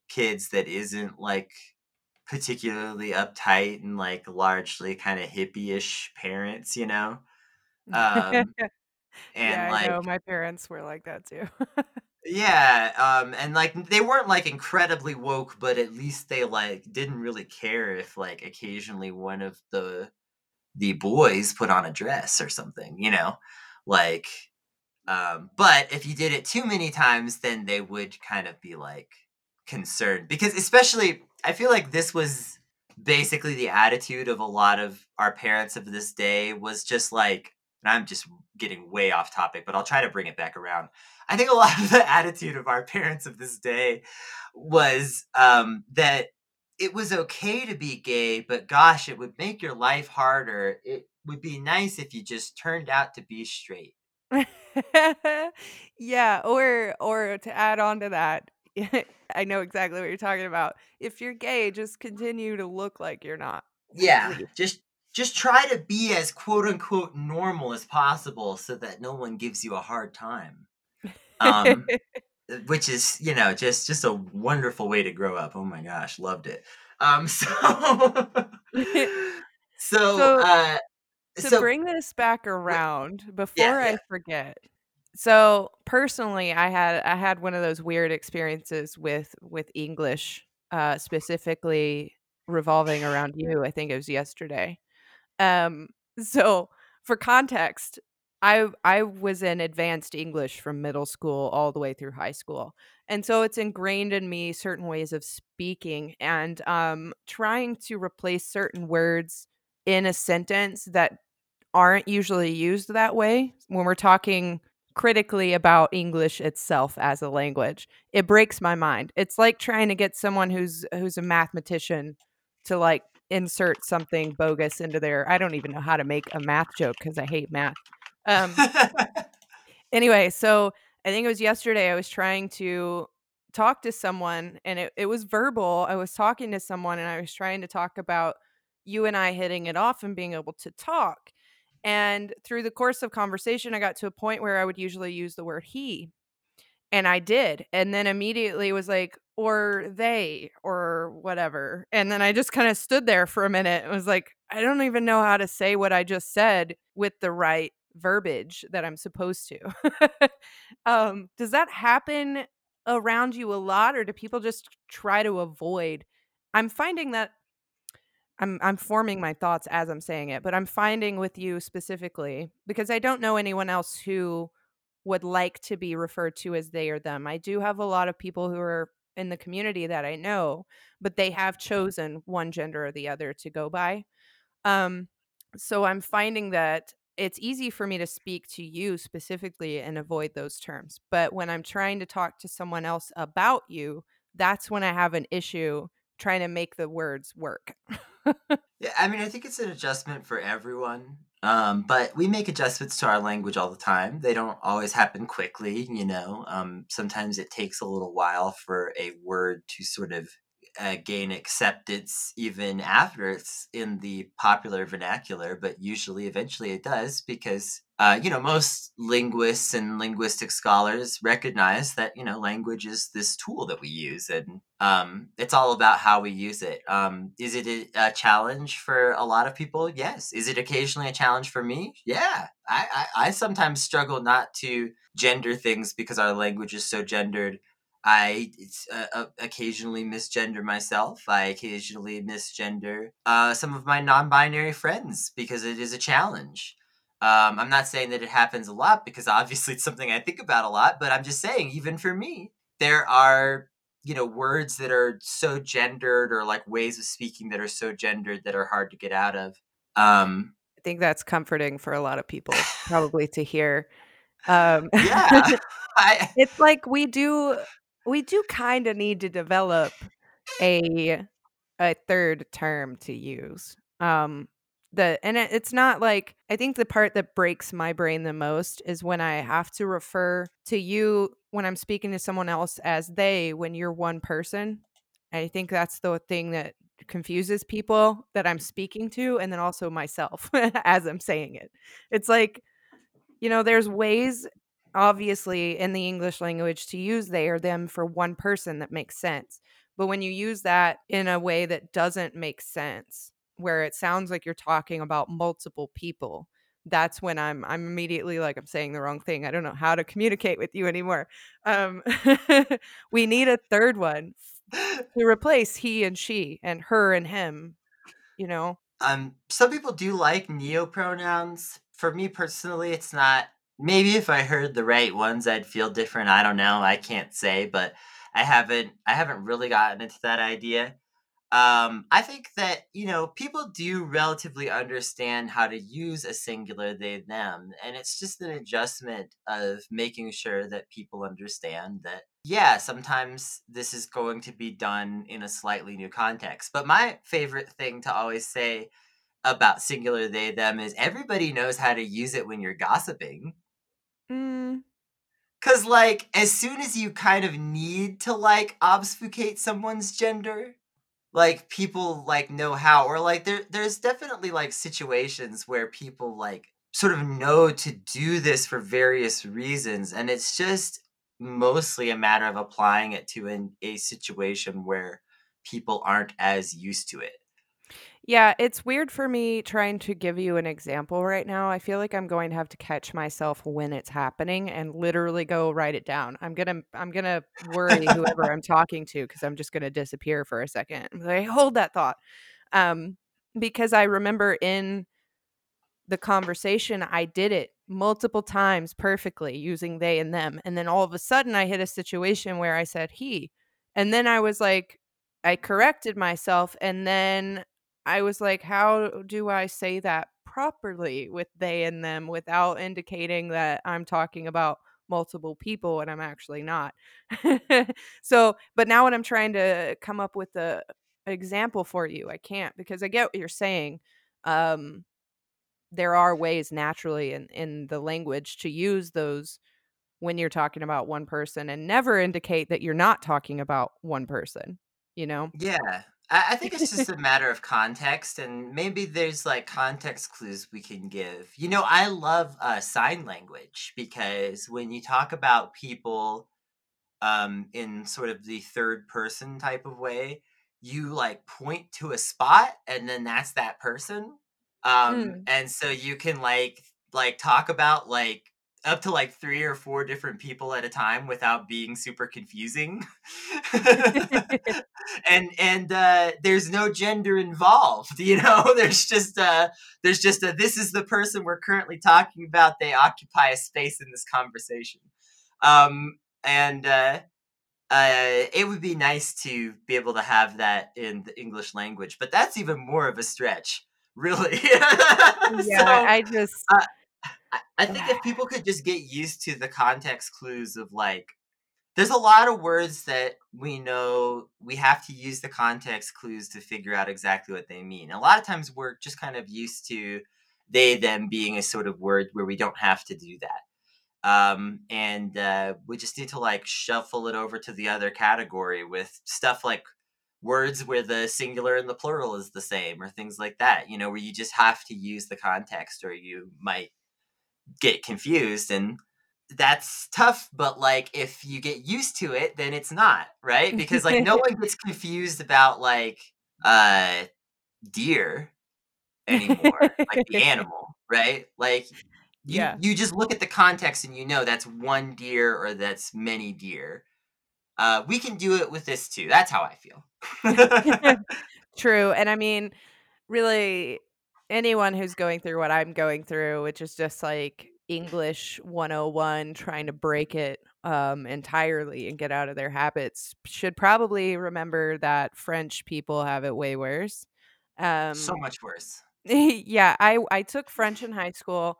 kids that isn't like particularly uptight and like largely kind of hippie-ish parents, you know. Um, and yeah, like I know. My parents were like that too. Yeah, um, and like they weren't like incredibly woke, but at least they like didn't really care if like occasionally one of the the boys put on a dress or something, you know, like. Um, but if you did it too many times, then they would kind of be like concerned because, especially, I feel like this was basically the attitude of a lot of our parents of this day was just like, and I'm just getting way off topic, but I'll try to bring it back around. I think a lot of the attitude of our parents of this day was um, that it was okay to be gay, but gosh, it would make your life harder. It would be nice if you just turned out to be straight. yeah, or or to add on to that, I know exactly what you're talking about. If you're gay, just continue to look like you're not. Yeah, just just try to be as quote unquote normal as possible, so that no one gives you a hard time. Um, which is you know just just a wonderful way to grow up. Oh my gosh, loved it. Um, so so So, uh, to so bring this back around before yeah, I yeah. forget. So personally, I had I had one of those weird experiences with with English, uh, specifically revolving around you. I think it was yesterday. Um, so for context, I I was in advanced English from middle school all the way through high school. And so it's ingrained in me certain ways of speaking and um trying to replace certain words in a sentence that aren't usually used that way when we're talking critically about English itself as a language. It breaks my mind. It's like trying to get someone who's who's a mathematician to like insert something bogus into their I don't even know how to make a math joke cuz I hate math. Um anyway, so I think it was yesterday I was trying to talk to someone and it, it was verbal. I was talking to someone and I was trying to talk about you and I hitting it off and being able to talk. And through the course of conversation, I got to a point where I would usually use the word he. And I did. And then immediately was like, or they, or whatever. And then I just kind of stood there for a minute and was like, I don't even know how to say what I just said with the right verbiage that I'm supposed to. um, does that happen around you a lot, or do people just try to avoid? I'm finding that I'm I'm forming my thoughts as I'm saying it, but I'm finding with you specifically because I don't know anyone else who would like to be referred to as they or them. I do have a lot of people who are in the community that I know, but they have chosen one gender or the other to go by. Um so I'm finding that it's easy for me to speak to you specifically and avoid those terms. But when I'm trying to talk to someone else about you, that's when I have an issue trying to make the words work. Yeah, I mean, I think it's an adjustment for everyone. Um, but we make adjustments to our language all the time. They don't always happen quickly, you know. Um, sometimes it takes a little while for a word to sort of uh, gain acceptance even after it's in the popular vernacular, but usually eventually it does because, uh, you know, most linguists and linguistic scholars recognize that, you know, language is this tool that we use and um, it's all about how we use it. Um, is it a, a, challenge for a lot of people? Yes. Is it occasionally a challenge for me? Yeah. I, I, I sometimes struggle not to gender things because our language is so gendered I uh, uh, occasionally misgender myself. I occasionally misgender uh, some of my non binary friends because it is a challenge. Um, I'm not saying that it happens a lot because obviously it's something I think about a lot, but I'm just saying, even for me, there are, you know, words that are so gendered or like ways of speaking that are so gendered that are hard to get out of. Um, I think that's comforting for a lot of people, probably to hear. Um, yeah. I, it's like we do we do kind of need to develop a a third term to use. Um the and it, it's not like I think the part that breaks my brain the most is when I have to refer to you when I'm speaking to someone else as they when you're one person. I think that's the thing that confuses people that I'm speaking to and then also myself as I'm saying it. It's like you know, there's ways obviously in the English language to use they or them for one person that makes sense. But when you use that in a way that doesn't make sense, where it sounds like you're talking about multiple people, that's when I'm I'm immediately like I'm saying the wrong thing. I don't know how to communicate with you anymore. Um, we need a third one to replace he and she and her and him. You know. Um, some people do like neo pronouns. For me personally, it's not maybe if I heard the right ones, I'd feel different. I don't know. I can't say, but I haven't. I haven't really gotten into that idea. Um, I think that you know people do relatively understand how to use a singular they them, and it's just an adjustment of making sure that people understand that yeah, sometimes this is going to be done in a slightly new context. But my favorite thing to always say about singular they them is everybody knows how to use it when you're gossiping Mm. Cause like as soon as you kind of need to like obfuscate someone's gender, like people like know how or like there there's definitely like situations where people like sort of know to do this for various reasons and it's just mostly a matter of applying it to an, a situation where people aren't as used to it yeah, it's weird for me trying to give you an example right now. I feel like I'm going to have to catch myself when it's happening and literally go write it down. I'm going to I'm going to worry whoever I'm talking to cuz I'm just going to disappear for a second. like, hold that thought. Um because I remember in the conversation I did it multiple times perfectly using they and them and then all of a sudden I hit a situation where I said he and then I was like I corrected myself and then I was like, how do I say that properly with they and them without indicating that I'm talking about multiple people and I'm actually not. so, but now when I'm trying to come up with a example for you, I can't because I get what you're saying. Um there are ways naturally in in the language to use those when you're talking about one person and never indicate that you're not talking about one person, you know? Yeah. I, I think it's just a matter of context, and maybe there's like context clues we can give. You know, I love uh, sign language because when you talk about people um, in sort of the third person type of way, you like point to a spot, and then that's that person. Um, mm. And so you can like like talk about like up to like three or four different people at a time without being super confusing. And and uh, there's no gender involved you know? There's just a there's just a this is the person we're currently talking about. They occupy a space in this conversation. Um and uh uh, it would be nice to be able to have that in the English language, but that's even more of a stretch, really. yeah, so, I just uh, I, think if people could just get used to the context clues of like there's a lot of words that we know we have to use the context clues to figure out exactly what they mean. A lot of times we're just kind of used to they them being a sort of word where we don't have to do that um, and uh, we just need to like shuffle it over to the other category with stuff like words where the singular and the plural is the same or things like that you know where you just have to use the context or you might get confused and that's tough but like if you get used to it then it's not right? Because like no one gets confused about like uh deer anymore like the animal right? Like you, yeah. you just look at the context and you know that's one deer or that's many deer. Uh we can do it with this too that's how i feel. True and i mean really anyone who's going through what i'm going through which is just like English 101 trying to break it um, entirely and get out of their habits should probably remember that French people have it way worse. Um, so much worse. yeah, I I took French in high school.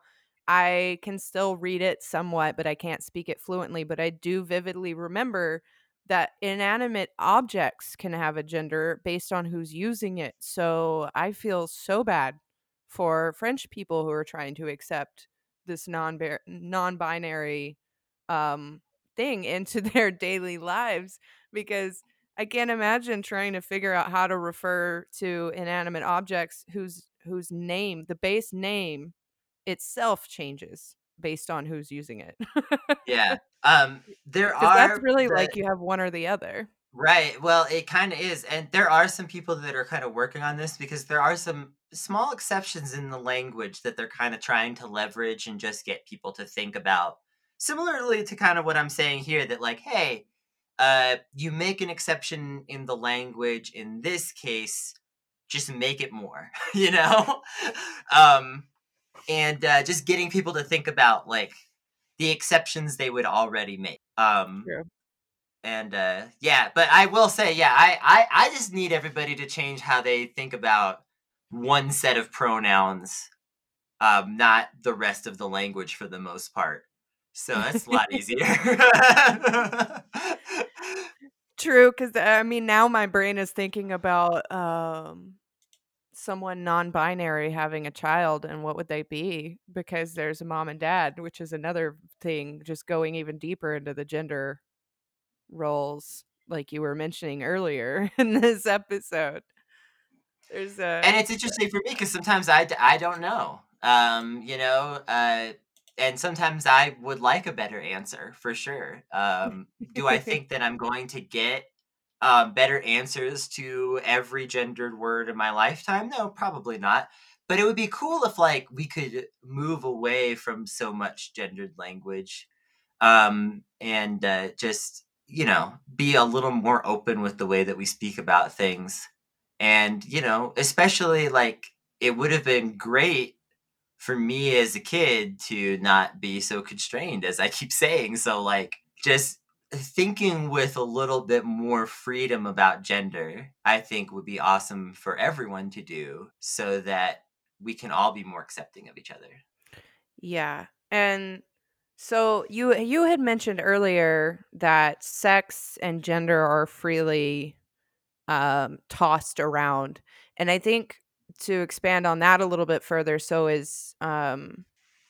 I can still read it somewhat, but I can't speak it fluently. But I do vividly remember that inanimate objects can have a gender based on who's using it. So I feel so bad for French people who are trying to accept this non non-binary um thing into their daily lives because I can't imagine trying to figure out how to refer to inanimate objects whose whose name, the base name itself changes based on who's using it. yeah. Um there are That's really the, like you have one or the other. Right. Well, it kind of is. And there are some people that are kind of working on this because there are some small exceptions in the language that they're kind of trying to leverage and just get people to think about. Similarly to kind of what I'm saying here that like, hey, uh, you make an exception in the language in this case, just make it more, you know? um, and uh, just getting people to think about like the exceptions they would already make. Um, yeah and uh yeah but i will say yeah I, I i just need everybody to change how they think about one set of pronouns um not the rest of the language for the most part. So that's a lot easier. True because i mean now my brain is thinking about um someone non-binary having a child and what would they be? Because there's a mom and dad which is another thing just going even deeper into the gender roles like you were mentioning earlier in this episode there's a and it's interesting for me because sometimes I, I don't know um you know uh and sometimes i would like a better answer for sure um do i think that i'm going to get um, better answers to every gendered word in my lifetime no probably not but it would be cool if like we could move away from so much gendered language um and uh, just you know, be a little more open with the way that we speak about things. And, you know, especially like it would have been great for me as a kid to not be so constrained, as I keep saying. So, like, just thinking with a little bit more freedom about gender, I think would be awesome for everyone to do so that we can all be more accepting of each other. Yeah. And so you you had mentioned earlier that sex and gender are freely um, tossed around, and I think to expand on that a little bit further, so is um,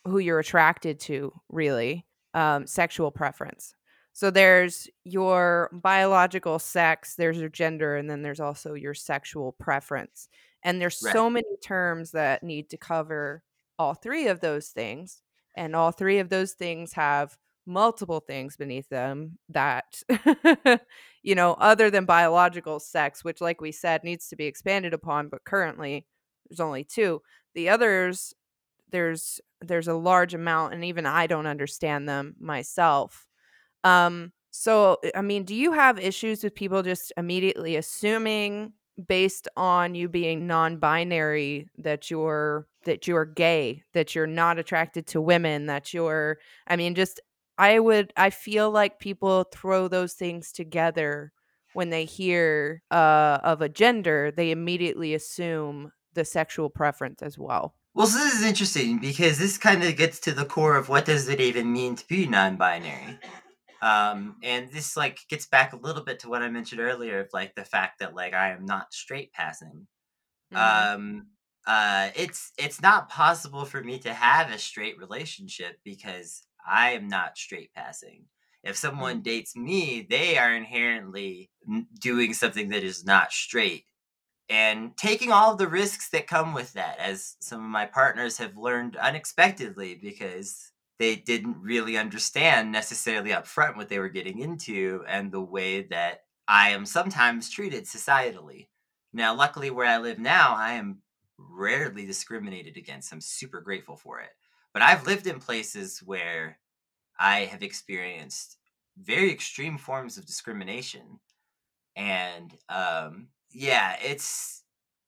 who you're attracted to, really, um, sexual preference. So there's your biological sex, there's your gender, and then there's also your sexual preference. And there's right. so many terms that need to cover all three of those things and all three of those things have multiple things beneath them that you know other than biological sex which like we said needs to be expanded upon but currently there's only two. The others there's there's a large amount and even i don't understand them myself. Um so i mean do you have issues with people just immediately assuming based on you being non-binary that you're that you're gay that you're not attracted to women that you're i mean just i would i feel like people throw those things together when they hear uh, of a gender they immediately assume the sexual preference as well well so this is interesting because this kind of gets to the core of what does it even mean to be non-binary um, and this like gets back a little bit to what I mentioned earlier of like the fact that like I am not straight passing. Mm-hmm. Um, uh, it's it's not possible for me to have a straight relationship because I am not straight passing. If someone Mm. dates me, they are inherently doing something that is not straight and taking all of the risks that come with that, as some of my partners have learned unexpectedly because they didn't really understand necessarily upfront what they were getting into and the way that I am sometimes treated societally. Now, luckily, where I live now, I am rarely discriminated against. I'm super grateful for it. But I've lived in places where I have experienced very extreme forms of discrimination. And um, yeah, it's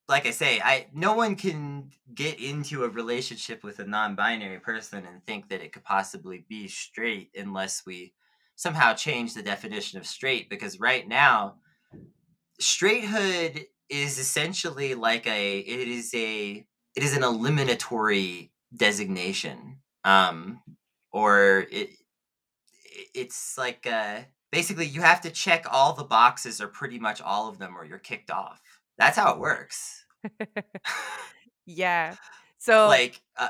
like I say, I no one can get into a relationship with a non-binary person and think that it could possibly be straight unless we somehow change the definition of straight because right now straighthood is essentially like a it is a it is an eliminatory designation um or it it's like uh basically you have to check all the boxes or pretty much all of them or you're kicked off that's how it works yeah. So like uh,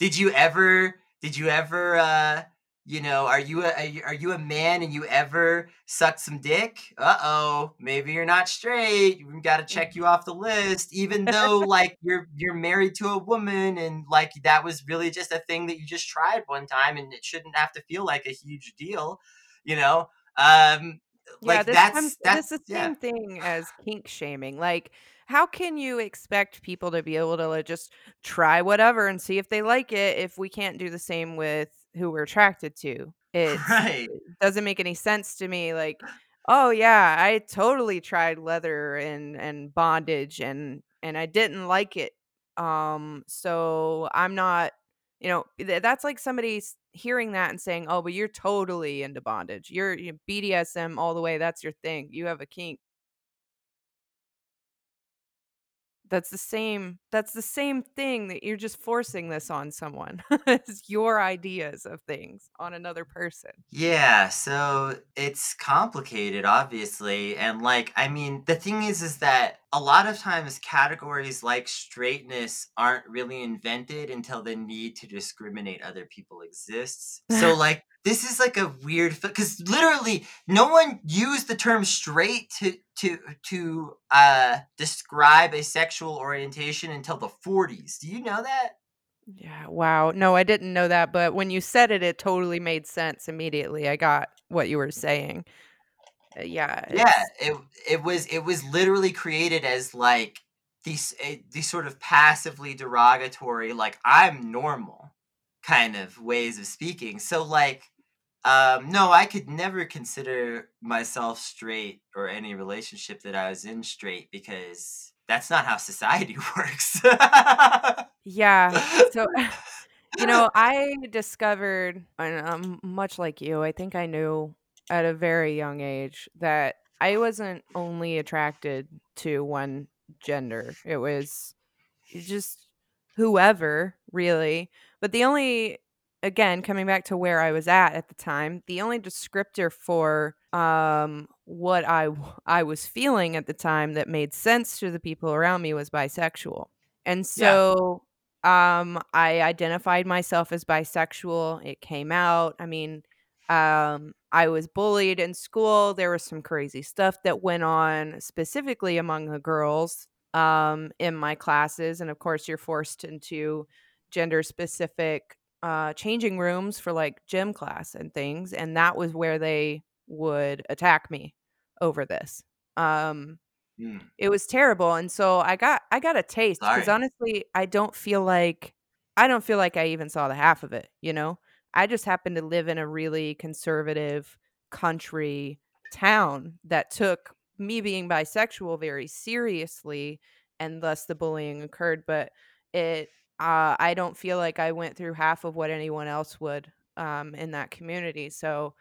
did you ever did you ever uh you know are you a are you, a man and you ever sucked some dick uh-oh maybe you're not straight we got to check you off the list even though like you're you're married to a woman and like that was really just a thing that you just tried one time and it shouldn't have to feel like a huge deal you know um yeah, like this that's comes that's this is the yeah same thing as kink shaming. Like, how can you expect people to be able to like, just try whatever and see if they like it if we can't do the same with who we're attracted to? It's right it doesn't make any sense to me. Like, oh yeah, I totally tried leather and and bondage and and I didn't like it. Um, so I'm not you know, th- that's like somebody hearing that and saying, "Oh, but you're totally into bondage. You're, you BDSM all the way. That's your thing. You have a kink." That's the same that's the same thing that you're just forcing this on someone. It's your ideas of things on another person. Yeah, so it's complicated, obviously. And like, I mean, the thing is, is that a lot of times categories like straightness aren't really invented until the need to discriminate other people exists. So, like, this is like a weird because literally no one used the term straight to to to uh describe a sexual orientation until the 40s. Do you know that? Yeah, wow. No, I didn't know that, but when you said it, it totally made sense immediately. I got what you were saying. Uh, yeah, Yeah, it it was it was literally created as like these eh, these sort of passively derogatory like I'm normal kind of ways of speaking. So like um no, I could never consider myself straight or any relationship that I was in straight because that's not how society works. yeah. So You know, I discovered, and um, much like you, I think I knew at a very young age that I wasn't only attracted to one gender. It was just whoever, really. But the only, again, coming back to where I was at at the time, the only descriptor for um what I was feeling at the time that made sense to the people around me was bisexual. And yeah. so um, I identified myself as bisexual. It came out. I mean, um, I was bullied in school. There was some crazy stuff that went on, specifically among the girls um, in my classes. And of course, you're forced into gender specific uh, changing rooms for like gym class and things. And that was where they would attack me over this. Um, Mm, it was terrible, and so I got I got a taste because honestly, I don't feel like I don't feel like I even saw the half of it, you know? I just happened to live in a really conservative country town that took me being bisexual very seriously, and thus the bullying occurred, but it uh, I don't feel like I went through half of what anyone else would, um, in that community, so,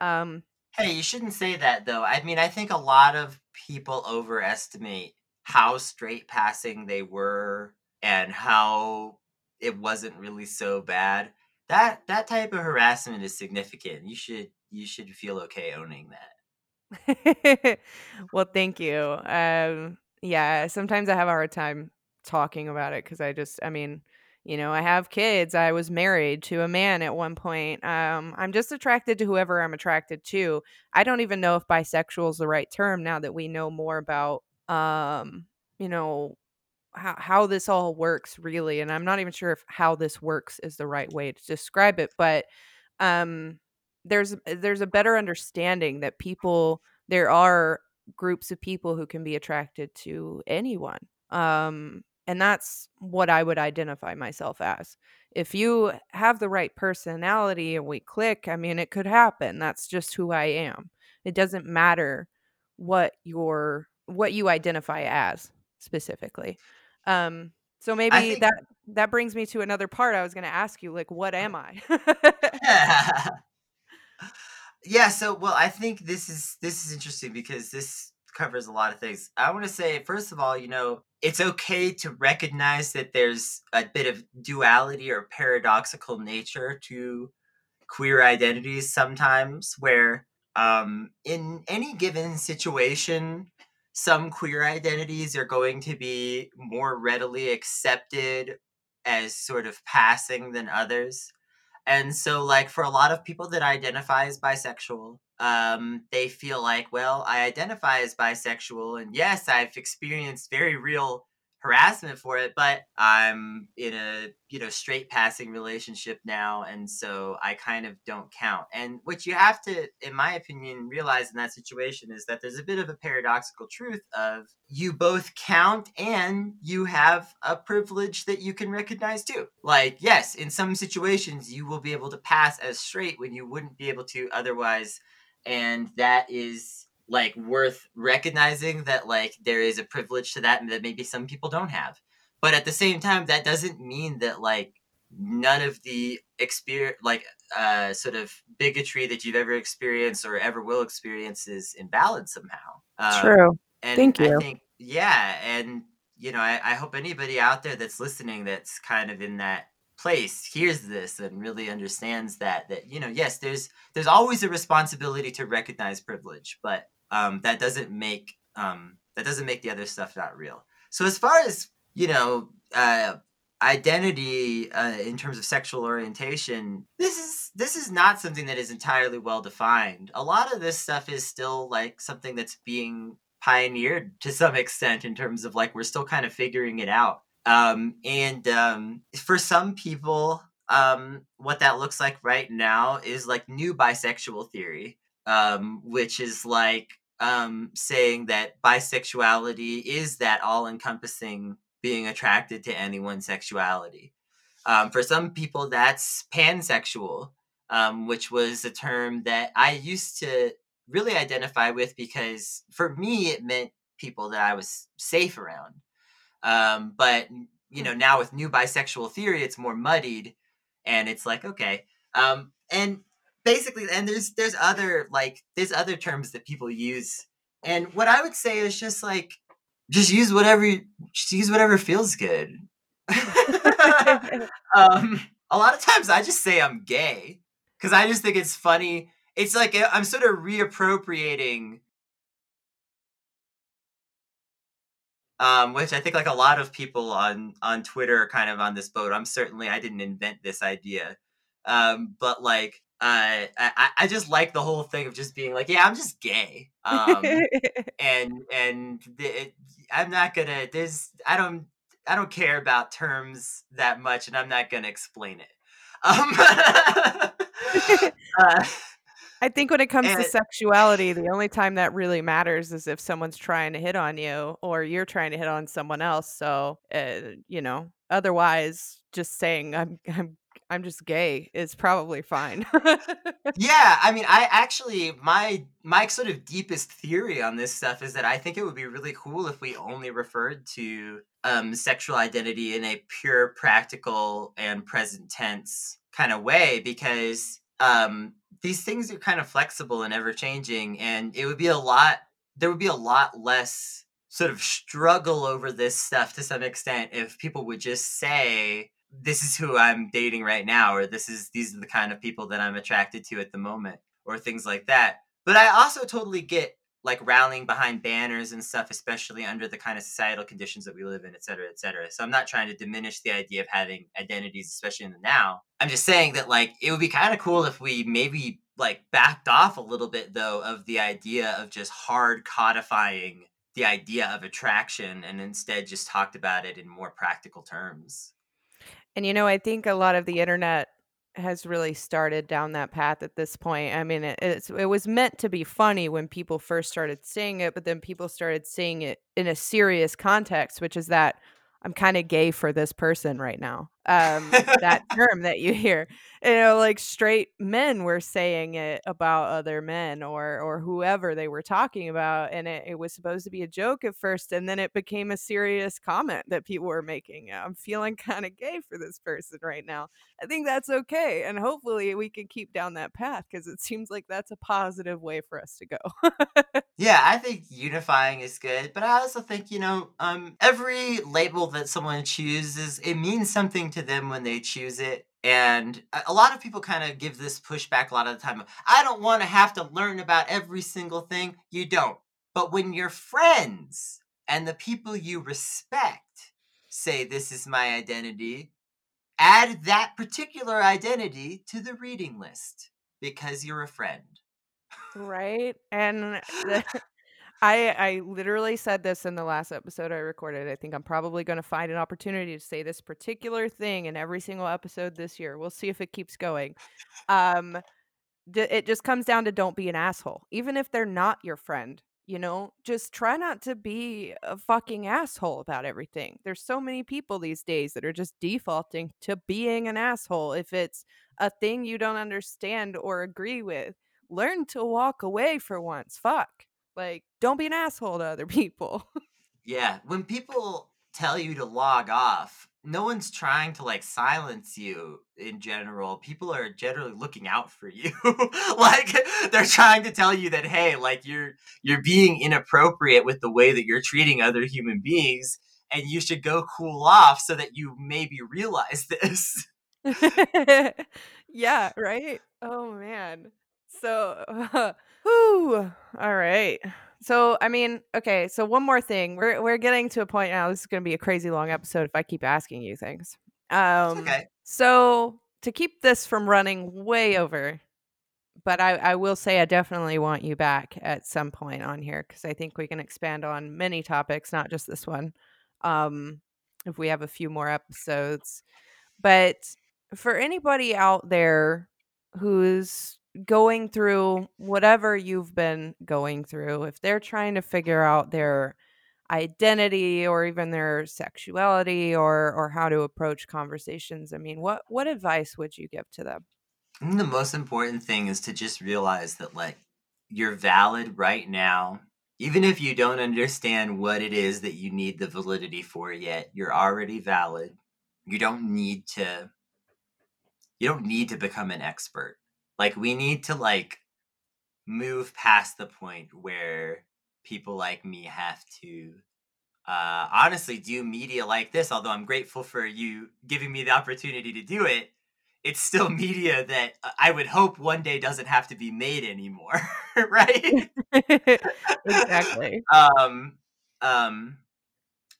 um Hey, you shouldn't say that though. I mean, I think a lot of people overestimate how straight passing they were and how it wasn't really so bad. That that type of harassment is significant. You should you should feel okay owning that. Well, thank you. Um, yeah, sometimes I have a hard time talking about it because I just, I mean, you know, I have kids. I was married to a man at one point. Um, I'm just attracted to whoever I'm attracted to. I don't even know if bisexual is the right term now that we know more about, um, you know, how, how this all works really. And I'm not even sure if how this works is the right way to describe it, but um, there's there's a better understanding that people there are groups of people who can be attracted to anyone. Um, and that's what I would identify myself as. If you have the right personality and we click, I mean, it could happen. That's just who I am. It doesn't matter what your what you identify as specifically. Um, so maybe think, that that brings me to another part. I was going to ask you, like, what am I? yeah. yeah. So, well, I think this is this is interesting because this covers a lot of things. I want to say, first of all, you know, it's okay to recognize that there's a bit of duality or paradoxical nature to queer identities sometimes, where um, in any given situation, some queer identities are going to be more readily accepted as sort of passing than others. And so, like, for a lot of people that identify as bisexual, um, they feel like, well, I identify as bisexual, and yes, I've experienced very real harassment for it, but I'm in a, you know, straight passing relationship now. And so I kind of don't count. And what you have to, in my opinion, realize in that situation is that there's a bit of a paradoxical truth of you both count and you have a privilege that you can recognize too. Like, yes, in some situations you will be able to pass as straight when you wouldn't be able to otherwise. And that is like worth recognizing that like there is a privilege to that and that maybe some people don't have. But at the same time that doesn't mean that like none of the experience like uh sort of bigotry that you've ever experienced or ever will experience is invalid somehow. Um, true. and thank you. i think yeah and you know I, I hope anybody out there that's listening that's kind of in that place hears this and really understands that that you know yes there's there's always a responsibility to recognize privilege but um, that doesn't make um, that doesn't make the other stuff not real. So as far as you know, uh, identity uh, in terms of sexual orientation, this is this is not something that is entirely well defined. A lot of this stuff is still like something that's being pioneered to some extent in terms of like we're still kind of figuring it out. Um, and um, for some people, um, what that looks like right now is like new bisexual theory, um, which is like um, saying that bisexuality is that all encompassing being attracted to anyone's sexuality. Um, for some people, that's pansexual, um, which was a term that I used to really identify with because for me, it meant people that I was safe around. Um, but, you know, now with new bisexual theory, it's more muddied and it's like, okay. Um, and basically and there's there's other like there's other terms that people use and what i would say is just like just use whatever just use whatever feels good. Um a lot of times i just say i'm gay because i just think it's funny. It's like uh, i'm sort of reappropriating um, which I think like a lot of people on on Twitter are kind of on this boat. I'm certainly I didn't invent this idea, um, but like uh, I, I just like the whole thing of just being like, yeah, I'm just gay, um, and and the, it, I'm not gonna. There's I don't I don't care about terms that much, and I'm not gonna explain it. Um, uh, I think when it comes and, to sexuality, the only time that really matters is if someone's trying to hit on you or you're trying to hit on someone else. So, uh, you know, otherwise, just saying I'm I'm I'm just gay is probably fine. yeah, I mean, I actually my my sort of deepest theory on this stuff is that I think it would be really cool if we only referred to um, sexual identity in a pure, practical, and present tense kind of way because um, these things are kind of flexible and ever changing, and it would be a lot. There would be a lot less sort of struggle over this stuff to some extent if people would just say this is who I'm dating right now, or this is these are the kind of people that I'm attracted to at the moment, or things like that. But I also totally get like rallying behind banners and stuff, especially under the kind of societal conditions that we live in, et cetera, et cetera. So I'm not trying to diminish the idea of having identities, especially in the now. I'm just saying that like it would be kind of cool if we maybe like backed off a little bit though of the idea of just hard codifying the idea of attraction and instead just talked about it in more practical terms. And you know, I think a lot of the internet has really started down that path at this point. I mean, it, it was meant to be funny when people first started saying it, but then people started saying it in a serious context, which is that I'm kind of gay for this person right now. Um, that term that you hear, you know, like straight men were saying it about other men or or whoever they were talking about, and it, it was supposed to be a joke at first, and then it became a serious comment that people were making. I'm feeling kind of gay for this person right now. I think that's okay, and hopefully we can keep down that path because it seems like that's a positive way for us to go. yeah, I think unifying is good, but I also think you know, um, every label that someone chooses, it means something to them when they choose it. And a lot of people kind of give this pushback a lot of the time. I don't want to have to learn about every single thing. You don't. But when your friends and the people you respect say, This is my identity, add that particular identity to the reading list because you're a friend. Right. And the, I I literally said this in the last episode I recorded. I think I'm probably going to find an opportunity to say this particular thing in every single episode this year. We'll see if it keeps going. Um d- it just comes down to don't be an asshole. Even if they're not your friend, you know, just try not to be a fucking asshole about everything. There's so many people these days that are just defaulting to being an asshole if it's a thing you don't understand or agree with. Learn to walk away for once. Fuck. Like, don't be an asshole to other people. yeah, when people tell you to log off, no one's trying to like silence you in general. People are generally looking out for you. like they're trying to tell you that hey, like you're you're being inappropriate with the way that you're treating other human beings and you should go cool off so that you maybe realize this. yeah, right? Oh man. So uh, Whew. All right. So, I mean, okay. So, one more thing. We're we're getting to a point now. This is going to be a crazy long episode if I keep asking you things. Um, okay. So, to keep this from running way over, but I, I will say I definitely want you back at some point on here because I think we can expand on many topics, not just this one. Um, if we have a few more episodes, but for anybody out there who's going through whatever you've been going through, if they're trying to figure out their identity or even their sexuality or or how to approach conversations, I mean, what what advice would you give to them? The most important thing is to just realize that like you're valid right now. Even if you don't understand what it is that you need the validity for yet, you're already valid. You don't need to you don't need to become an expert like we need to like move past the point where people like me have to uh, honestly do media like this although i'm grateful for you giving me the opportunity to do it. It's still media that i would hope one day doesn't have to be made anymore right? Exactly. Um um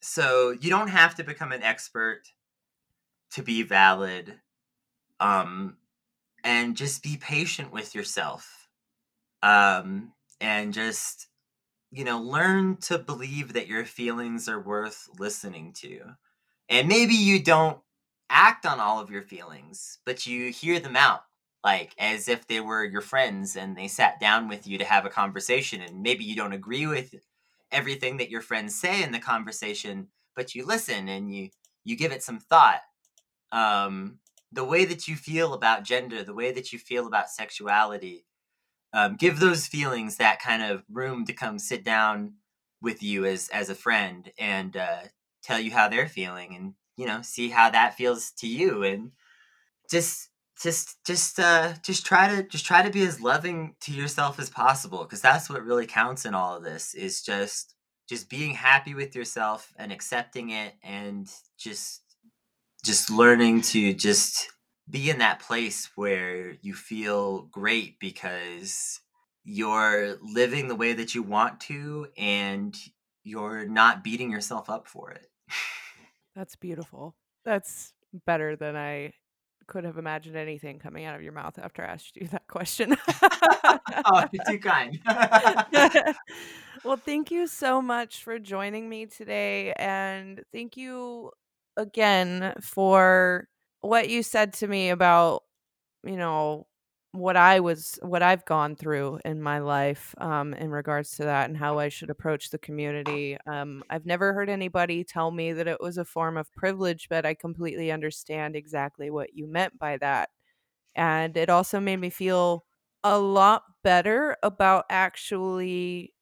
so you don't have to become an expert to be valid um and just be patient with yourself um, and just you know learn to believe that your feelings are worth listening to. And maybe you don't act on all of your feelings but you hear them out like as if they were your friends and they sat down with you to have a conversation and maybe you don't agree with everything that your friends say in the conversation but you listen and you you give it some thought. Um the way that you feel about gender, the way that you feel about sexuality, um, give those feelings that kind of room to come sit down with you as as a friend and uh, tell you how they're feeling, and you know, see how that feels to you, and just just just uh just try to just try to be as loving to yourself as possible because that's what really counts in all of this is just just being happy with yourself and accepting it and just just learning to just be in that place where you feel great because you're living the way that you want to and you're not beating yourself up for it. That's beautiful. That's better than I could have imagined anything coming out of your mouth after I asked you that question. oh, you're too kind. well, thank you so much for joining me today. And thank you again for what you said to me about, you know, what I was what I've gone through in my life um, in regards to that and how I should approach the community. Um, I've never heard anybody tell me that it was a form of privilege, but I completely understand exactly what you meant by that. And it also made me feel a lot better about actually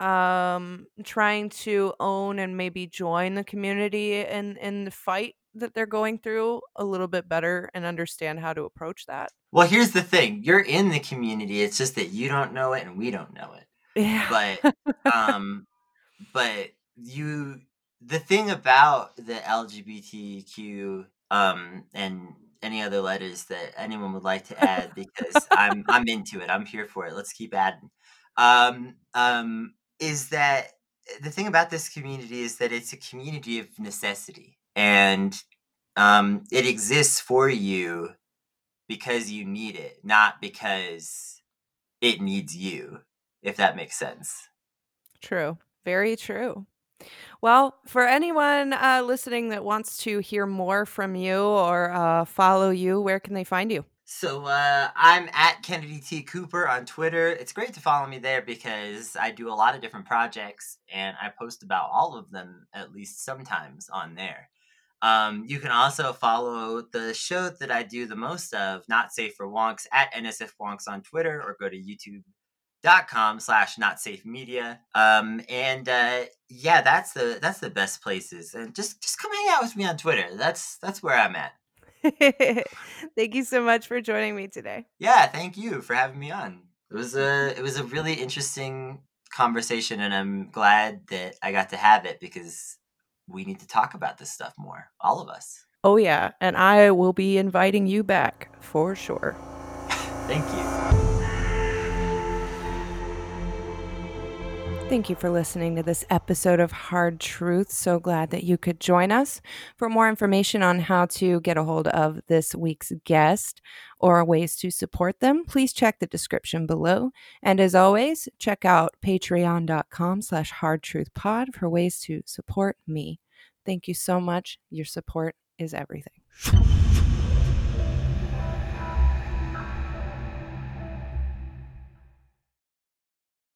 um trying to own and maybe join the community in in the fight that they're going through a little bit better and understand how to approach that. Well, here's the thing. You're in the community. It's just that you don't know it and we don't know it. Yeah. But um but you the thing about the LGBTQ um and any other letters that anyone would like to add because I'm I'm into it. I'm here for it. Let's keep adding. Um um is that the thing about this community is that it's a community of necessity and um, it exists for you because you need it, not because it needs you, if that makes sense. True. Very true. Well, for anyone uh, listening that wants to hear more from you or uh, follow you, where can they find you? So uh, I'm at Kennedy T. Cooper on Twitter. It's great to follow me there because I do a lot of different projects and I post about all of them at least sometimes on there. Um, you can also follow the show that I do the most of, Not Safe for Wonks, at NSF Wonks on Twitter or go to youtube.com slash not safe media um and uh yeah that's the that's the best places and just just come hang out with me on twitter that's that's where i'm at thank you so much for joining me today yeah thank you for having me on it was a it was a really interesting conversation and i'm glad that i got to have it because we need to talk about this stuff more, all of us. Oh, yeah. And I will be inviting you back for sure. Thank you. Thank you for listening to this episode of Hard Truth. So glad that you could join us. For more information on how to get a hold of this week's guest or ways to support them, please check the description below. And as always, check out patreon.com slash hardtruthpod for ways to support me. Thank you so much. Your support is everything.